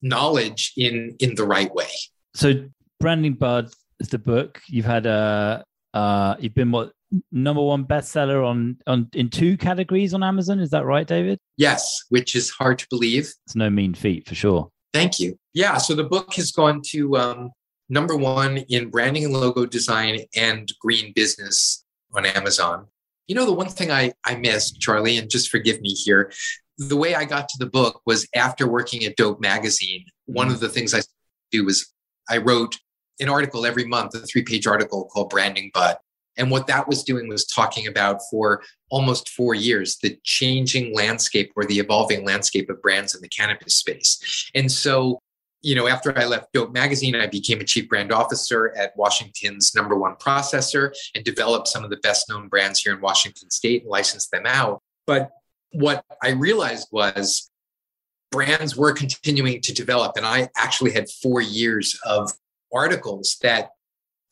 knowledge in in the right way. So branding bud is the book. You've had a uh, you've been what number one bestseller on on in two categories on Amazon. Is that right, David? Yes, which is hard to believe. It's no mean feat for sure. Thank you. Yeah, so the book has gone to um, number one in branding and logo design and green business on Amazon. You know, the one thing I, I missed, Charlie, and just forgive me here, the way I got to the book was after working at Dope Magazine. One of the things I do was I wrote an article every month, a three page article called Branding Bud. And what that was doing was talking about for almost four years the changing landscape or the evolving landscape of brands in the cannabis space. And so, you know, after I left Dope Magazine, I became a chief brand officer at Washington's number one processor and developed some of the best known brands here in Washington state and licensed them out. But what I realized was brands were continuing to develop. And I actually had four years of articles that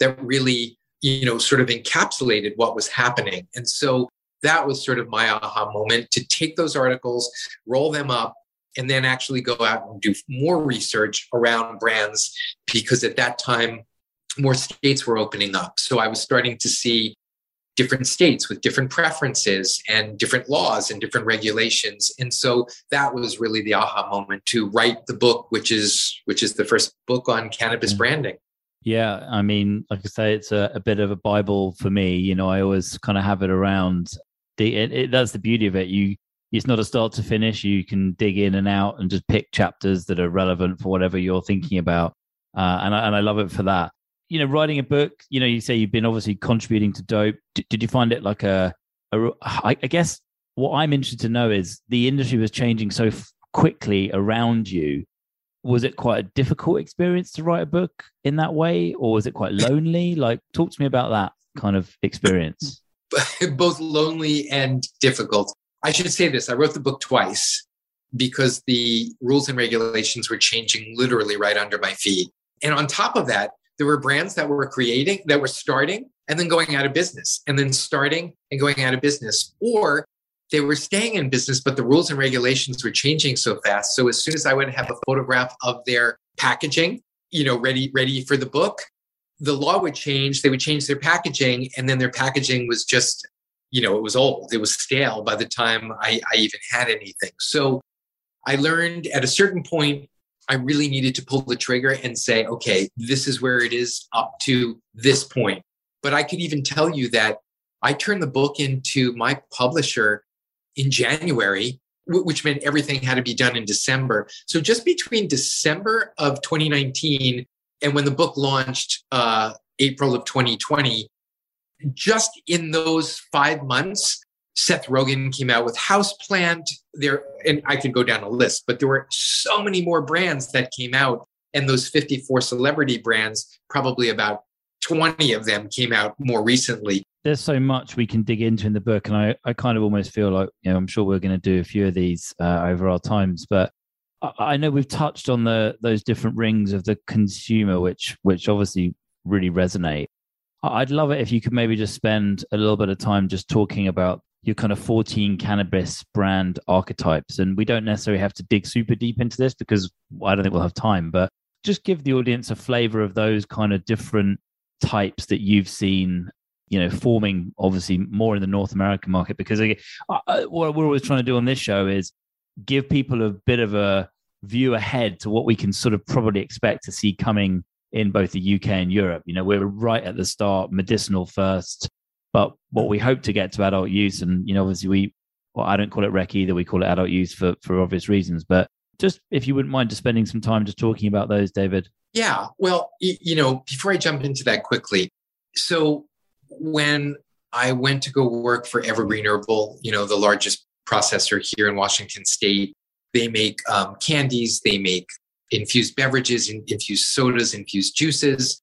that really you know, sort of encapsulated what was happening. And so that was sort of my aha moment to take those articles, roll them up, and then actually go out and do more research around brands because at that time, more states were opening up. So I was starting to see different states with different preferences and different laws and different regulations and so that was really the aha moment to write the book which is which is the first book on cannabis mm-hmm. branding yeah, I mean, like I say, it's a, a bit of a Bible for me. You know, I always kind of have it around. The, it, it, that's the beauty of it. You, it's not a start to finish. You can dig in and out and just pick chapters that are relevant for whatever you're thinking about. Uh, and I, and I love it for that. You know, writing a book. You know, you say you've been obviously contributing to Dope. D- did you find it like a, a? I, I guess what I'm interested to know is the industry was changing so f- quickly around you was it quite a difficult experience to write a book in that way or was it quite lonely like talk to me about that kind of experience both lonely and difficult i should say this i wrote the book twice because the rules and regulations were changing literally right under my feet and on top of that there were brands that were creating that were starting and then going out of business and then starting and going out of business or they were staying in business, but the rules and regulations were changing so fast. So as soon as I would have a photograph of their packaging, you know, ready, ready for the book, the law would change. They would change their packaging, and then their packaging was just, you know, it was old. It was stale by the time I, I even had anything. So I learned at a certain point, I really needed to pull the trigger and say, okay, this is where it is up to this point. But I could even tell you that I turned the book into my publisher in January, which meant everything had to be done in December. So just between December of 2019 and when the book launched, uh, April of 2020, just in those five months, Seth Rogen came out with Houseplant. There, and I could go down a list, but there were so many more brands that came out, and those 54 celebrity brands, probably about 20 of them came out more recently. there's so much we can dig into in the book, and I, I kind of almost feel like you know I'm sure we're going to do a few of these uh, over our times, but I, I know we've touched on the those different rings of the consumer, which which obviously really resonate. I'd love it if you could maybe just spend a little bit of time just talking about your kind of 14 cannabis brand archetypes. And we don't necessarily have to dig super deep into this because I don't think we'll have time, but just give the audience a flavor of those kind of different types that you've seen you know forming obviously more in the north american market because again, what we're always trying to do on this show is give people a bit of a view ahead to what we can sort of probably expect to see coming in both the uk and europe you know we're right at the start medicinal first but what we hope to get to adult use, and you know, obviously we, well, I don't call it rec either. We call it adult use for for obvious reasons. But just if you wouldn't mind just spending some time just talking about those, David. Yeah. Well, you know, before I jump into that quickly, so when I went to go work for Evergreen Herbal, you know, the largest processor here in Washington State, they make um, candies, they make infused beverages, infused sodas, infused juices,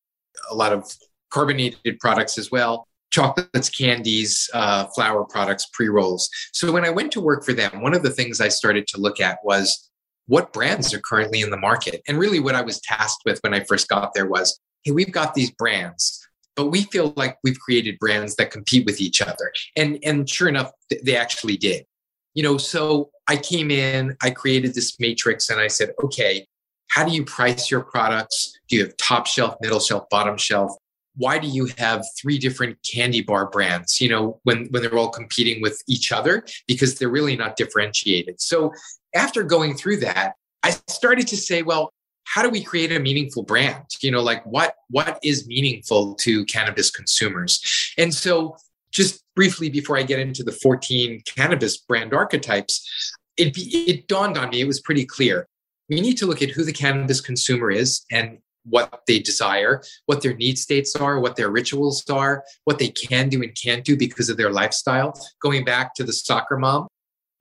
a lot of carbonated products as well chocolates, candies, uh, flour products, pre rolls. So when I went to work for them, one of the things I started to look at was what brands are currently in the market. And really, what I was tasked with when I first got there was hey, we've got these brands. But we feel like we've created brands that compete with each other. And, and sure enough, they actually did. You know, so I came in, I created this matrix, and I said, okay, how do you price your products? Do you have top shelf, middle shelf, bottom shelf? Why do you have three different candy bar brands you know when when they're all competing with each other? Because they're really not differentiated. So after going through that i started to say well how do we create a meaningful brand? You know like what what is meaningful to cannabis consumers? And so just briefly before i get into the 14 cannabis brand archetypes it, it dawned on me it was pretty clear. We need to look at who the cannabis consumer is and what they desire, what their need states are, what their rituals are, what they can do and can't do because of their lifestyle. Going back to the soccer mom,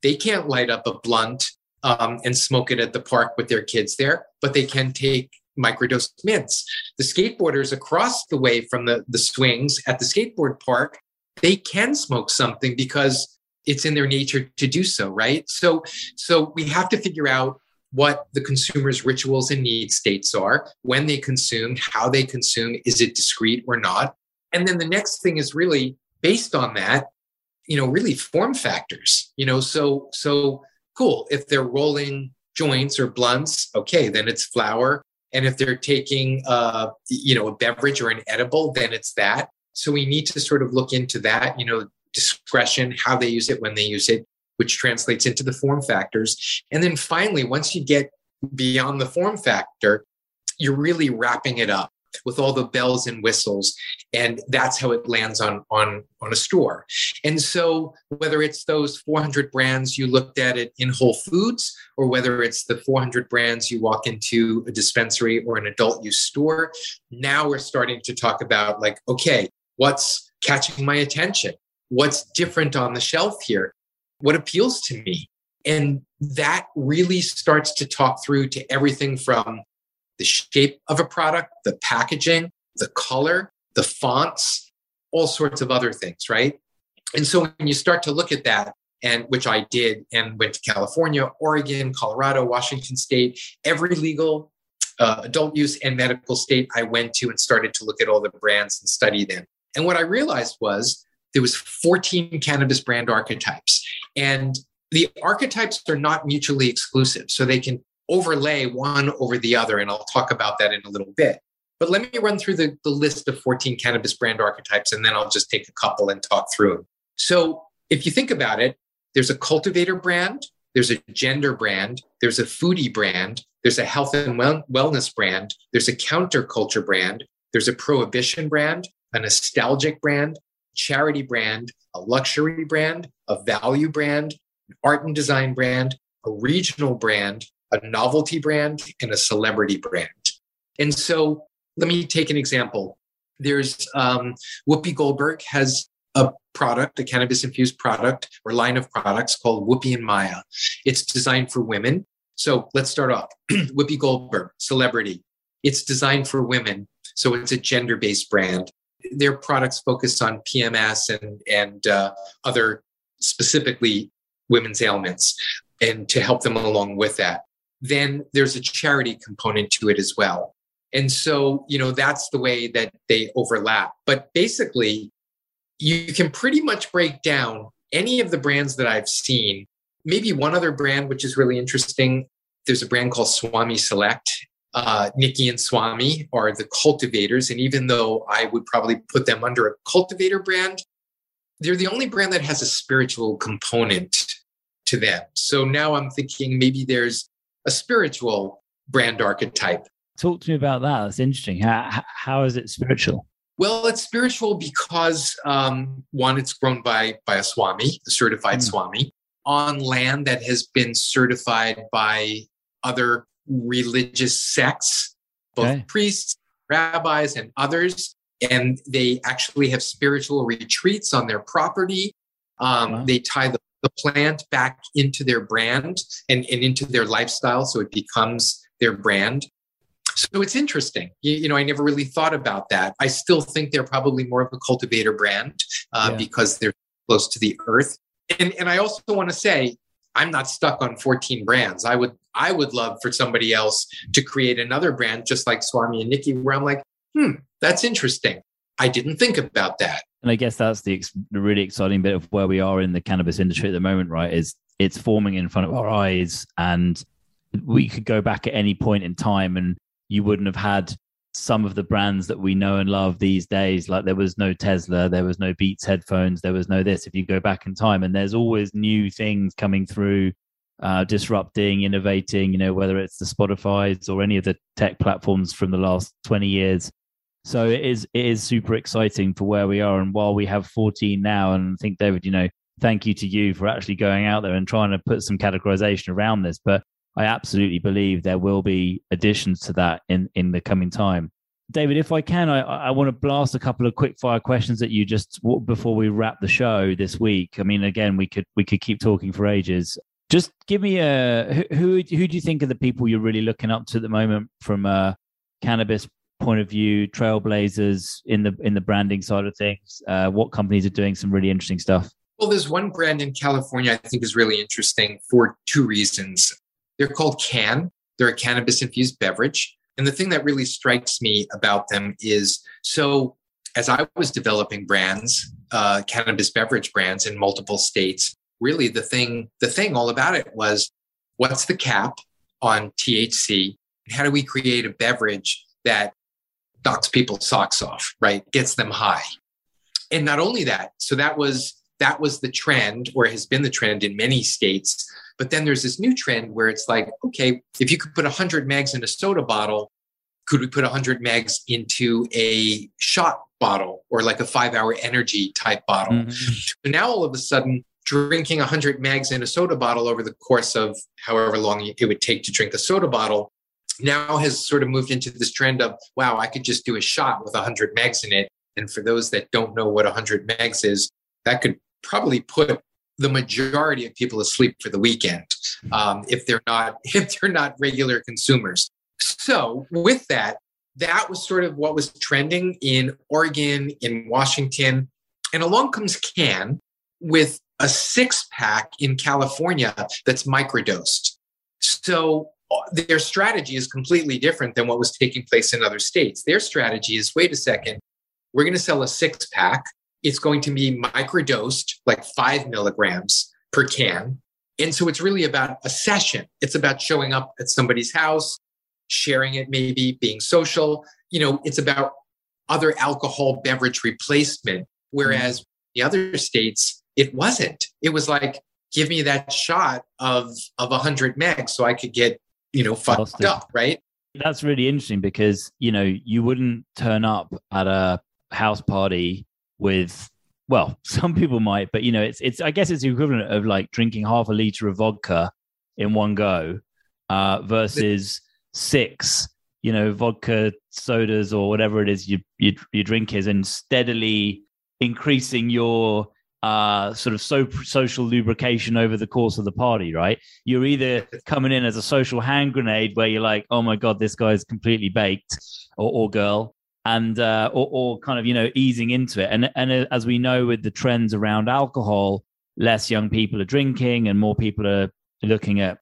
they can't light up a blunt um, and smoke it at the park with their kids there, but they can take microdose mints. The skateboarders across the way from the, the swings at the skateboard park, they can smoke something because it's in their nature to do so, right? So, so we have to figure out what the consumer's rituals and need states are, when they consume, how they consume, is it discrete or not? And then the next thing is really based on that, you know, really form factors. You know, so so cool. If they're rolling joints or blunts, okay, then it's flour. And if they're taking uh, you know, a beverage or an edible, then it's that. So we need to sort of look into that, you know, discretion, how they use it, when they use it, which translates into the form factors. And then finally, once you get beyond the form factor, you're really wrapping it up with all the bells and whistles and that's how it lands on on on a store. And so whether it's those 400 brands you looked at it in whole foods or whether it's the 400 brands you walk into a dispensary or an adult use store now we're starting to talk about like okay what's catching my attention? What's different on the shelf here what appeals to me. And that really starts to talk through to everything from the shape of a product, the packaging, the color, the fonts, all sorts of other things, right? And so when you start to look at that, and which I did and went to California, Oregon, Colorado, Washington State, every legal uh, adult use and medical state I went to and started to look at all the brands and study them. And what I realized was there was 14 cannabis brand archetypes. And the archetypes are not mutually exclusive so they can overlay one over the other and i'll talk about that in a little bit. But let me run through the, the list of 14 cannabis brand archetypes and then i'll just take a couple and talk through them so if you think about it there's a cultivator brand there's a gender brand there's a foodie brand there's a health and wellness brand there's a counterculture brand there's a prohibition brand a nostalgic brand charity brand, a luxury brand, a value brand, an art and design brand, a regional brand, a novelty brand, and a celebrity brand. And so let me take an example. There's um, Whoopi Goldberg has a product, a cannabis infused product or line of products called Whoopi and Maya. It's designed for women. So let's start off. Whoopi Goldberg, celebrity. It's designed for women. So it's a gender based brand. Their products focus on PMS and and uh, other specifically women's ailments, and to help them along with that. Then there's a charity component to it as well. And so, you know, that's the way that they overlap. But basically, you can pretty much break down any of the brands that I've seen. Maybe one other brand, which is really interesting. There's a brand called Swami Select. Uh, Nikki and Swami are the cultivators. And even though I would probably put them under a cultivator brand, they're the only brand that has a spiritual component to them. So now I'm thinking maybe there's a spiritual brand archetype. Talk to me about that. That's interesting. How, how is it spiritual? Well, it's spiritual because um, one, it's grown by by a swami, a certified mm. swami, on land that has been certified by other religious sects, both okay. priests, rabbis, and others. And they actually have spiritual retreats on their property. Um, wow. They tie the, the plant back into their brand and, and into their lifestyle, so it becomes their brand. So it's interesting. You, you, know, I never really thought about that. I still think they're probably more of a cultivator brand uh, yeah. because they're close to the earth. And, and I also want to say, I'm not stuck on 14 brands. I would I would love for somebody else to create another brand just like Swami and Nikki, where I'm like, hmm, that's interesting. I didn't think about that. And I guess that's the, ex- the really exciting bit of where we are in the cannabis industry at the moment, right? Is it's forming in front of our eyes, and we could go back at any point in time and you wouldn't have had some of the brands that we know and love these days. Like there was no Tesla, there was no Beats headphones, there was no this. If you go back in time, and there's always new things coming through, uh, disrupting, innovating. You know, whether it's the Spotify's or any of the tech platforms from the last 20 years. So it is it is super exciting for where we are. And while we have 14 now, and I think David, you know, thank you to you for actually going out there and trying to put some categorization around this. But I absolutely believe there will be additions to that in, in the coming time. David, if I can, I, I want to blast a couple of quick fire questions at you just before we wrap the show this week. I mean, again, we could we could keep talking for ages. Just give me a who who do you think are the people you're really looking up to at the moment from a cannabis point of view, trailblazers in the in the branding side of things? Uh, what companies are doing some really interesting stuff? Well, there's one brand in California I think is really interesting for two reasons. They're called Cann. They're a cannabis infused beverage. And the thing that really strikes me about them is so as I was developing brands, uh, cannabis beverage brands in multiple states, really the thing, the thing all about it was what's the cap on THC? And how do we create a beverage that knocks people's socks off, right? Gets them high. And not only that, so that was that was the trend or has been the trend in many states but then there's this new trend where it's like, okay, if you could put 100 megs in a soda bottle, could we put 100 megs into a shot bottle or like a five hour energy type bottle? Mm-hmm. So now all of a sudden, drinking 100 megs in a soda bottle over the course of however long it would take to drink a soda bottle now has sort of moved into this trend of, wow, I could just do a shot with 100 megs in it. And for those that don't know what 100 megs is, that could probably put the majority of people asleep for the weekend um, if they're not if they're not regular consumers. So with that, that was sort of what was trending in Oregon, in Washington, and along comes Cann with a six pack in California that's microdosed. So their strategy is completely different than what was taking place in other states. Their strategy is wait a second, we're going to sell a six pack it's going to be microdosed, like five milligrams per can. And so it's really about a session. It's about showing up at somebody's house, sharing it, maybe being social. You know, it's about other alcohol beverage replacement. Whereas mm-hmm. the other states, it wasn't. It was like, give me that shot of of 100 megs so I could get, you know, fucked up, right? That's really interesting because, you know, you wouldn't turn up at a house party with well, some people might, but you know, it's it's I guess it's the equivalent of like drinking half a liter of vodka in one go uh, versus six, you know, vodka sodas or whatever it is you you, you drink is, and steadily increasing your uh, sort of so social lubrication over the course of the party, right? You're either coming in as a social hand grenade where you're like, oh my god, this guy's completely baked, or, or girl, and uh, or, or kind of you know easing into it. And and uh, as we know with the trends around alcohol, less young people are drinking, and more people are looking at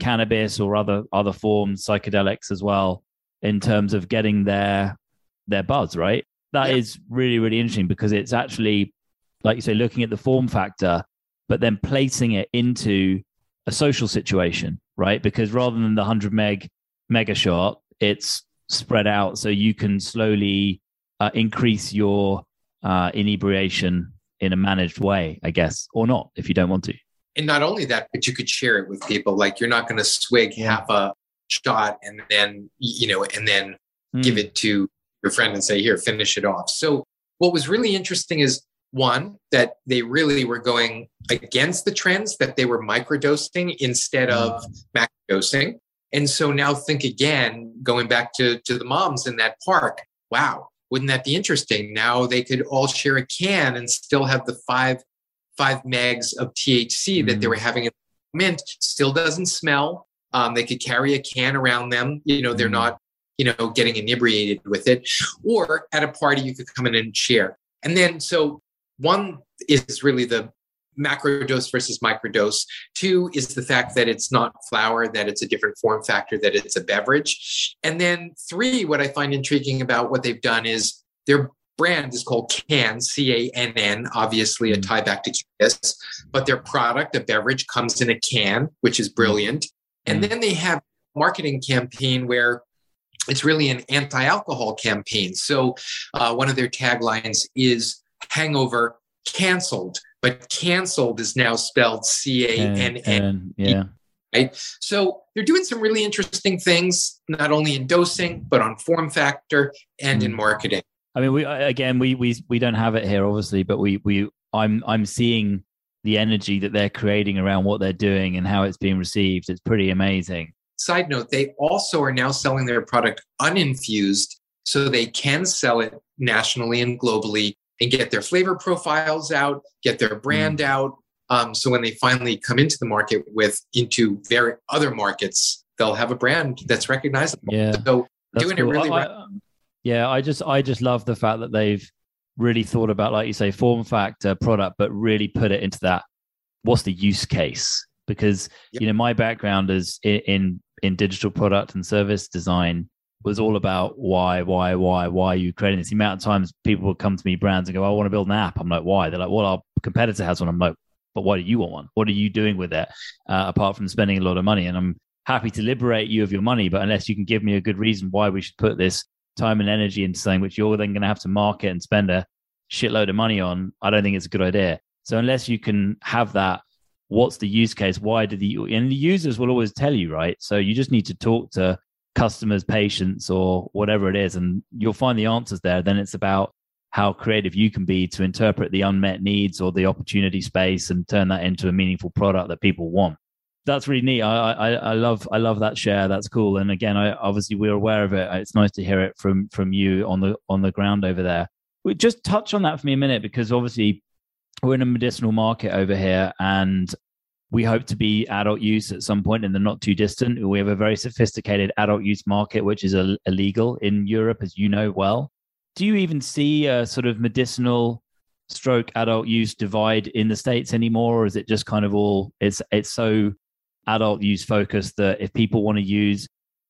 cannabis or other other forms, psychedelics as well, in terms of getting their their buzz. Right, That yeah. is really really interesting because it's actually like you say, looking at the form factor, but then placing it into a social situation, right? Because rather than the hundred meg mega shot, it's spread out so you can slowly uh, increase your uh, inebriation in a managed way, I guess, or not if you don't want to. And not only that, but you could share it with people. Like you're not going to swig half a shot and then, you know, and then mm. give it to your friend and say, here, finish it off. So what was really interesting is one, that they really were going against the trends, that they were microdosing instead of hmm. macrodosing. And so now think again, going back to, to the moms in that park. Wow, wouldn't that be interesting? Now they could all share a can and still have the five five megs of THC that they mm. were having in mint. Still doesn't smell. Um, they could carry a can around them. You know, they're mm-hmm. not you know getting inebriated with it. Or at a party, you could come in and share. And then so one is really the macrodose versus microdose. Two is the fact that it's not flour, that it's a different form factor, that it's a beverage. And then three, what I find intriguing about what they've done is their brand is called Cann, C A N N, obviously a tie back to cannabis, but their product, a beverage, comes in a can, which is brilliant. And mm. then they have marketing campaign where it's really an anti-alcohol campaign. So uh, one of their taglines is hangover canceled but canceled is now spelled C A N N. Yeah. Right. So they're doing some really interesting things, not only in dosing, but on form factor and mm. in marketing. I mean, we again, we we we don't have it here, obviously, but we we I'm I'm seeing the energy that they're creating around what they're doing and how it's being received. It's pretty amazing. Side note: They also are now selling their product uninfused, so they can sell it nationally and globally and get their flavor profiles out, get their brand mm. out. Um, so when they finally come into the market with into their other markets, they'll have a brand that's recognizable. Yeah, so doing cool. it really. I, I, yeah, I just I just love the fact that they've really thought about, like you say, form factor, product, but really put it into that. What's the use case? Because yep. you know my background is in, in in digital product and service design was all about why, why, why, why you creating this? The amount of times people would come to me, brands, and go, I want to build an app. I'm like, why? They're like, well, our competitor has one. I'm like, but why do you want one? What are you doing with it uh, apart from spending a lot of money? And I'm happy to liberate you of your money, but unless you can give me a good reason why we should put this time and energy into something which you're then going to have to market and spend a shitload of money on, I don't think it's a good idea. So unless you can have that, what's the use case? Why did the and the users will always tell you, right? So you just need to talk to customers, patients, or whatever it is, and you'll find the answers there. Then it's about how creative you can be to interpret the unmet needs or the opportunity space and turn that into a meaningful product that people want. That's really neat. I, I, I love I love that share. That's cool. And again, I obviously we're aware of it. It's nice to hear it from from you on the on the ground over there. We just touch on that for me a minute because obviously we're in a medicinal market over here, and we hope to be adult use at some point in the not too distant. We have a very sophisticated adult use market, which is illegal in Europe, as you know well. Do you even see a sort of medicinal stroke adult use divide in the states anymore, or is it just kind of all it's it's so adult use focused that if people want to use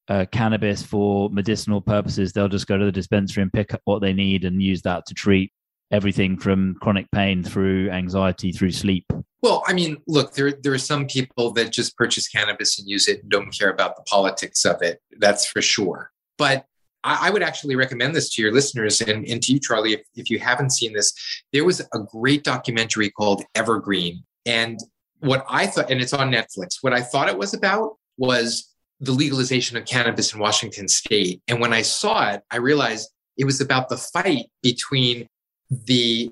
uh, cannabis for medicinal purposes, they'll just go to the dispensary and pick up what they need and use that to treat everything from chronic pain through anxiety through sleep well, I mean, look, there there are some people that just purchase cannabis and use it and don't care about the politics of it. That's for sure. But I, I would actually recommend this to your listeners and, and to you, Charlie, if, if you haven't seen this. There was a great documentary called Evergreen. And what I thought, and it's on Netflix, what I thought it was about was the legalization of cannabis in Washington state. And when I saw it, I realized it was about the fight between the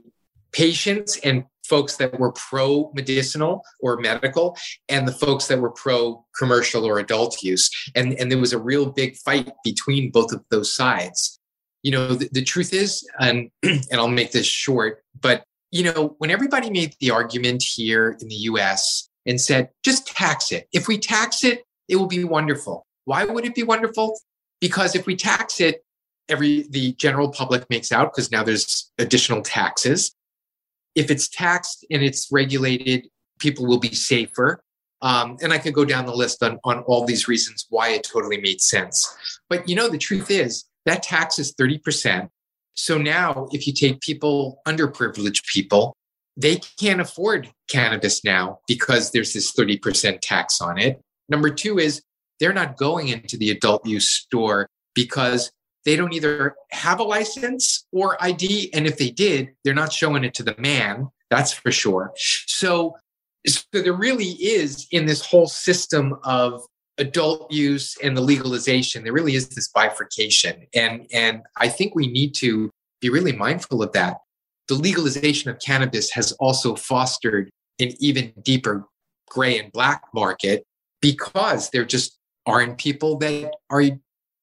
patients and folks that were pro medicinal or medical and the folks that were pro commercial or adult use. And, and there was a real big fight between both of those sides. You know, the, the truth is, and, and I'll make this short, but, you know, when everybody made the argument here in the US and said, just tax it. If we tax it, it will be wonderful. Why would it be wonderful? Because if we tax it, every the general public makes out because now there's additional taxes. If it's taxed and it's regulated, people will be safer. Um, and I could go down the list on, on all these reasons why it totally made sense. But you know, the truth is that tax is 30%. So now, if you take people, underprivileged people, they can't afford cannabis now because there's this 30% tax on it. Number two is they're not going into the adult use store because they don't either have a license or ID. And if they did, they're not showing it to the man. That's for sure. So, so there really is in this whole system of adult use and the legalization, there really is this bifurcation. And, and I think we need to be really mindful of that. The legalization of cannabis has also fostered an even deeper gray and black market because there just aren't people that are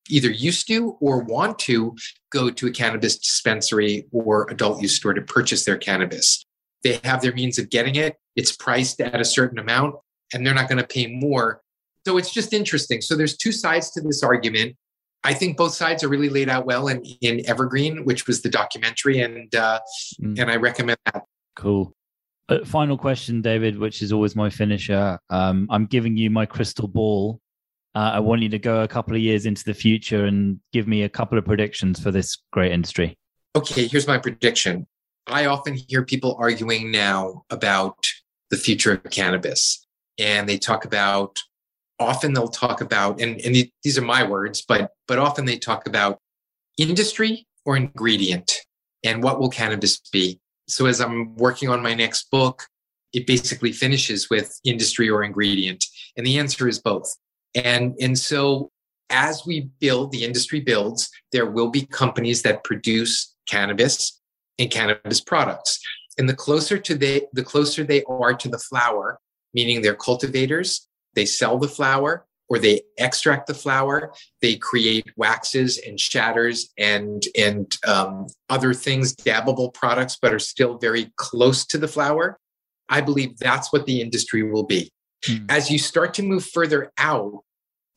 either used to or want to go to a cannabis dispensary or adult use store to purchase their cannabis. They have their means of getting it, it's priced at a certain amount, and they're not going to pay more. So it's just interesting. So there's two sides to this argument. I think both sides are really laid out well in, in Evergreen, which was the documentary, and uh, mm. and I recommend that. Cool. Uh, final question, David, which is always my finisher. Um, I'm giving you my crystal ball uh, I want you to go a couple of years into the future and give me a couple of predictions for this great industry. Okay, here's my prediction. I often hear people arguing now about the future of cannabis. And they talk about, often they'll talk about, and, and these are my words, but, but often they talk about industry or ingredient and what will cannabis be. So as I'm working on my next book, it basically finishes with industry or ingredient. And the answer is both. And, and so as we build, the industry builds, there will be companies that produce cannabis and cannabis products. And the closer to they, the closer they are to the flower, meaning they're cultivators, they sell the flower or they extract the flower, they create waxes and shatters and and um, other things, dabbable products, but are still very close to the flower. I believe that's what the industry will be. Hmm. As you start to move further out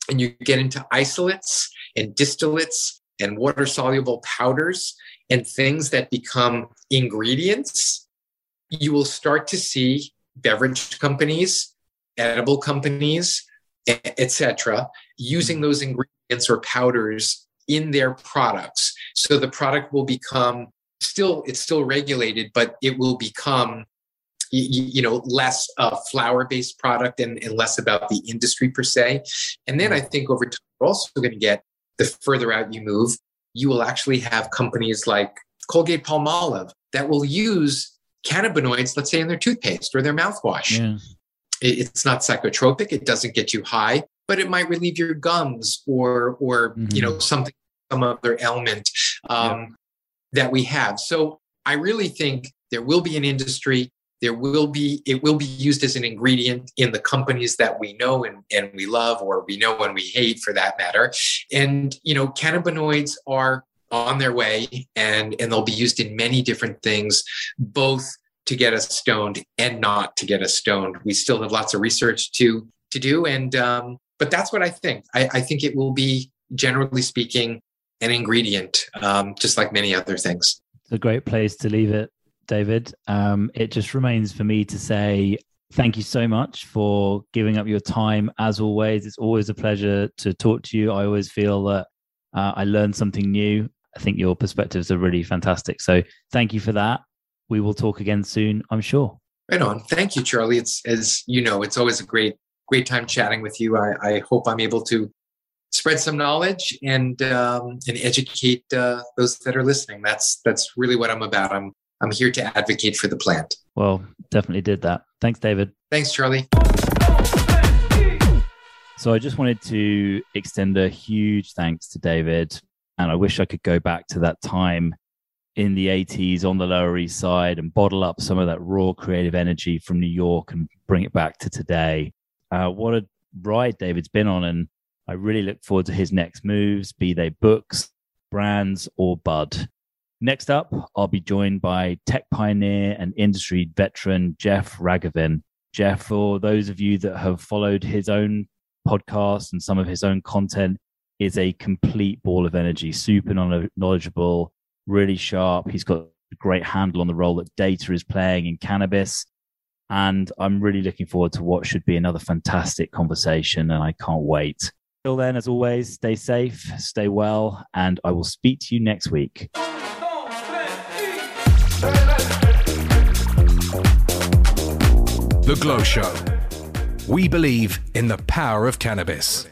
and you get into isolates and distillates and water soluble powders and things that become ingredients, you will start to see beverage companies, edible companies, etc., using hmm. those ingredients or powders in their products. So the product will become still it's still regulated, but it will become you, you know less a flower based product and, and less about the industry per se and then i think over time we're also going to get the further out you move you will actually have companies like colgate palmolive that will use cannabinoids let's say in their toothpaste or their mouthwash yeah. it's not psychotropic it doesn't get you high but it might relieve your gums or or mm-hmm. you know mm-hmm. something some other ailment um, yeah. that we have so i really think there will be an industry there will be it will be used as an ingredient in the companies that we know and, and we love or we know and we hate for that matter. And you know cannabinoids are on their way and and they'll be used in many different things both to get us stoned and not to get us stoned. We still have lots of research to to do and um, but that's what i think. I, I think it will be generally speaking an ingredient um, just like many other things. It's a great place to leave it David. Um, it just remains for me to say thank you so much for giving up your time. As always, it's always a pleasure to talk to you. I always feel that uh, I learned something new. I think your perspectives are really fantastic. So thank you for that. We will talk again soon, I'm sure. Right on. Thank you, Charlie. It's as you know, it's always a great, great time chatting with you. I, I hope I'm able to spread some knowledge and um, and educate uh, those that are listening. That's that's really what I'm about. I'm I'm here to advocate for the plant. Well, definitely did that. Thanks, David. Thanks, Charlie. So I just wanted to extend a huge thanks to David. And I wish I could go back to that time in the 80s on the Lower East Side and bottle up some of that raw creative energy from New York and bring it back to today. Uh, what a ride David's been on. And I really look forward to his next moves, be they books, brands, or Bud. Next up, I'll be joined by tech pioneer and industry veteran Jeff Ragovin. Jeff, for those of you that have followed his own podcast and some of his own content, is a complete ball of energy, super knowledgeable, really sharp. He's got a great handle on the role that data is playing in cannabis. And I'm really looking forward to what should be another fantastic conversation. And I can't wait. Till then, as always, stay safe, stay well, and I will speak to you next week. The GLOshow. We believe in the power of cannabis.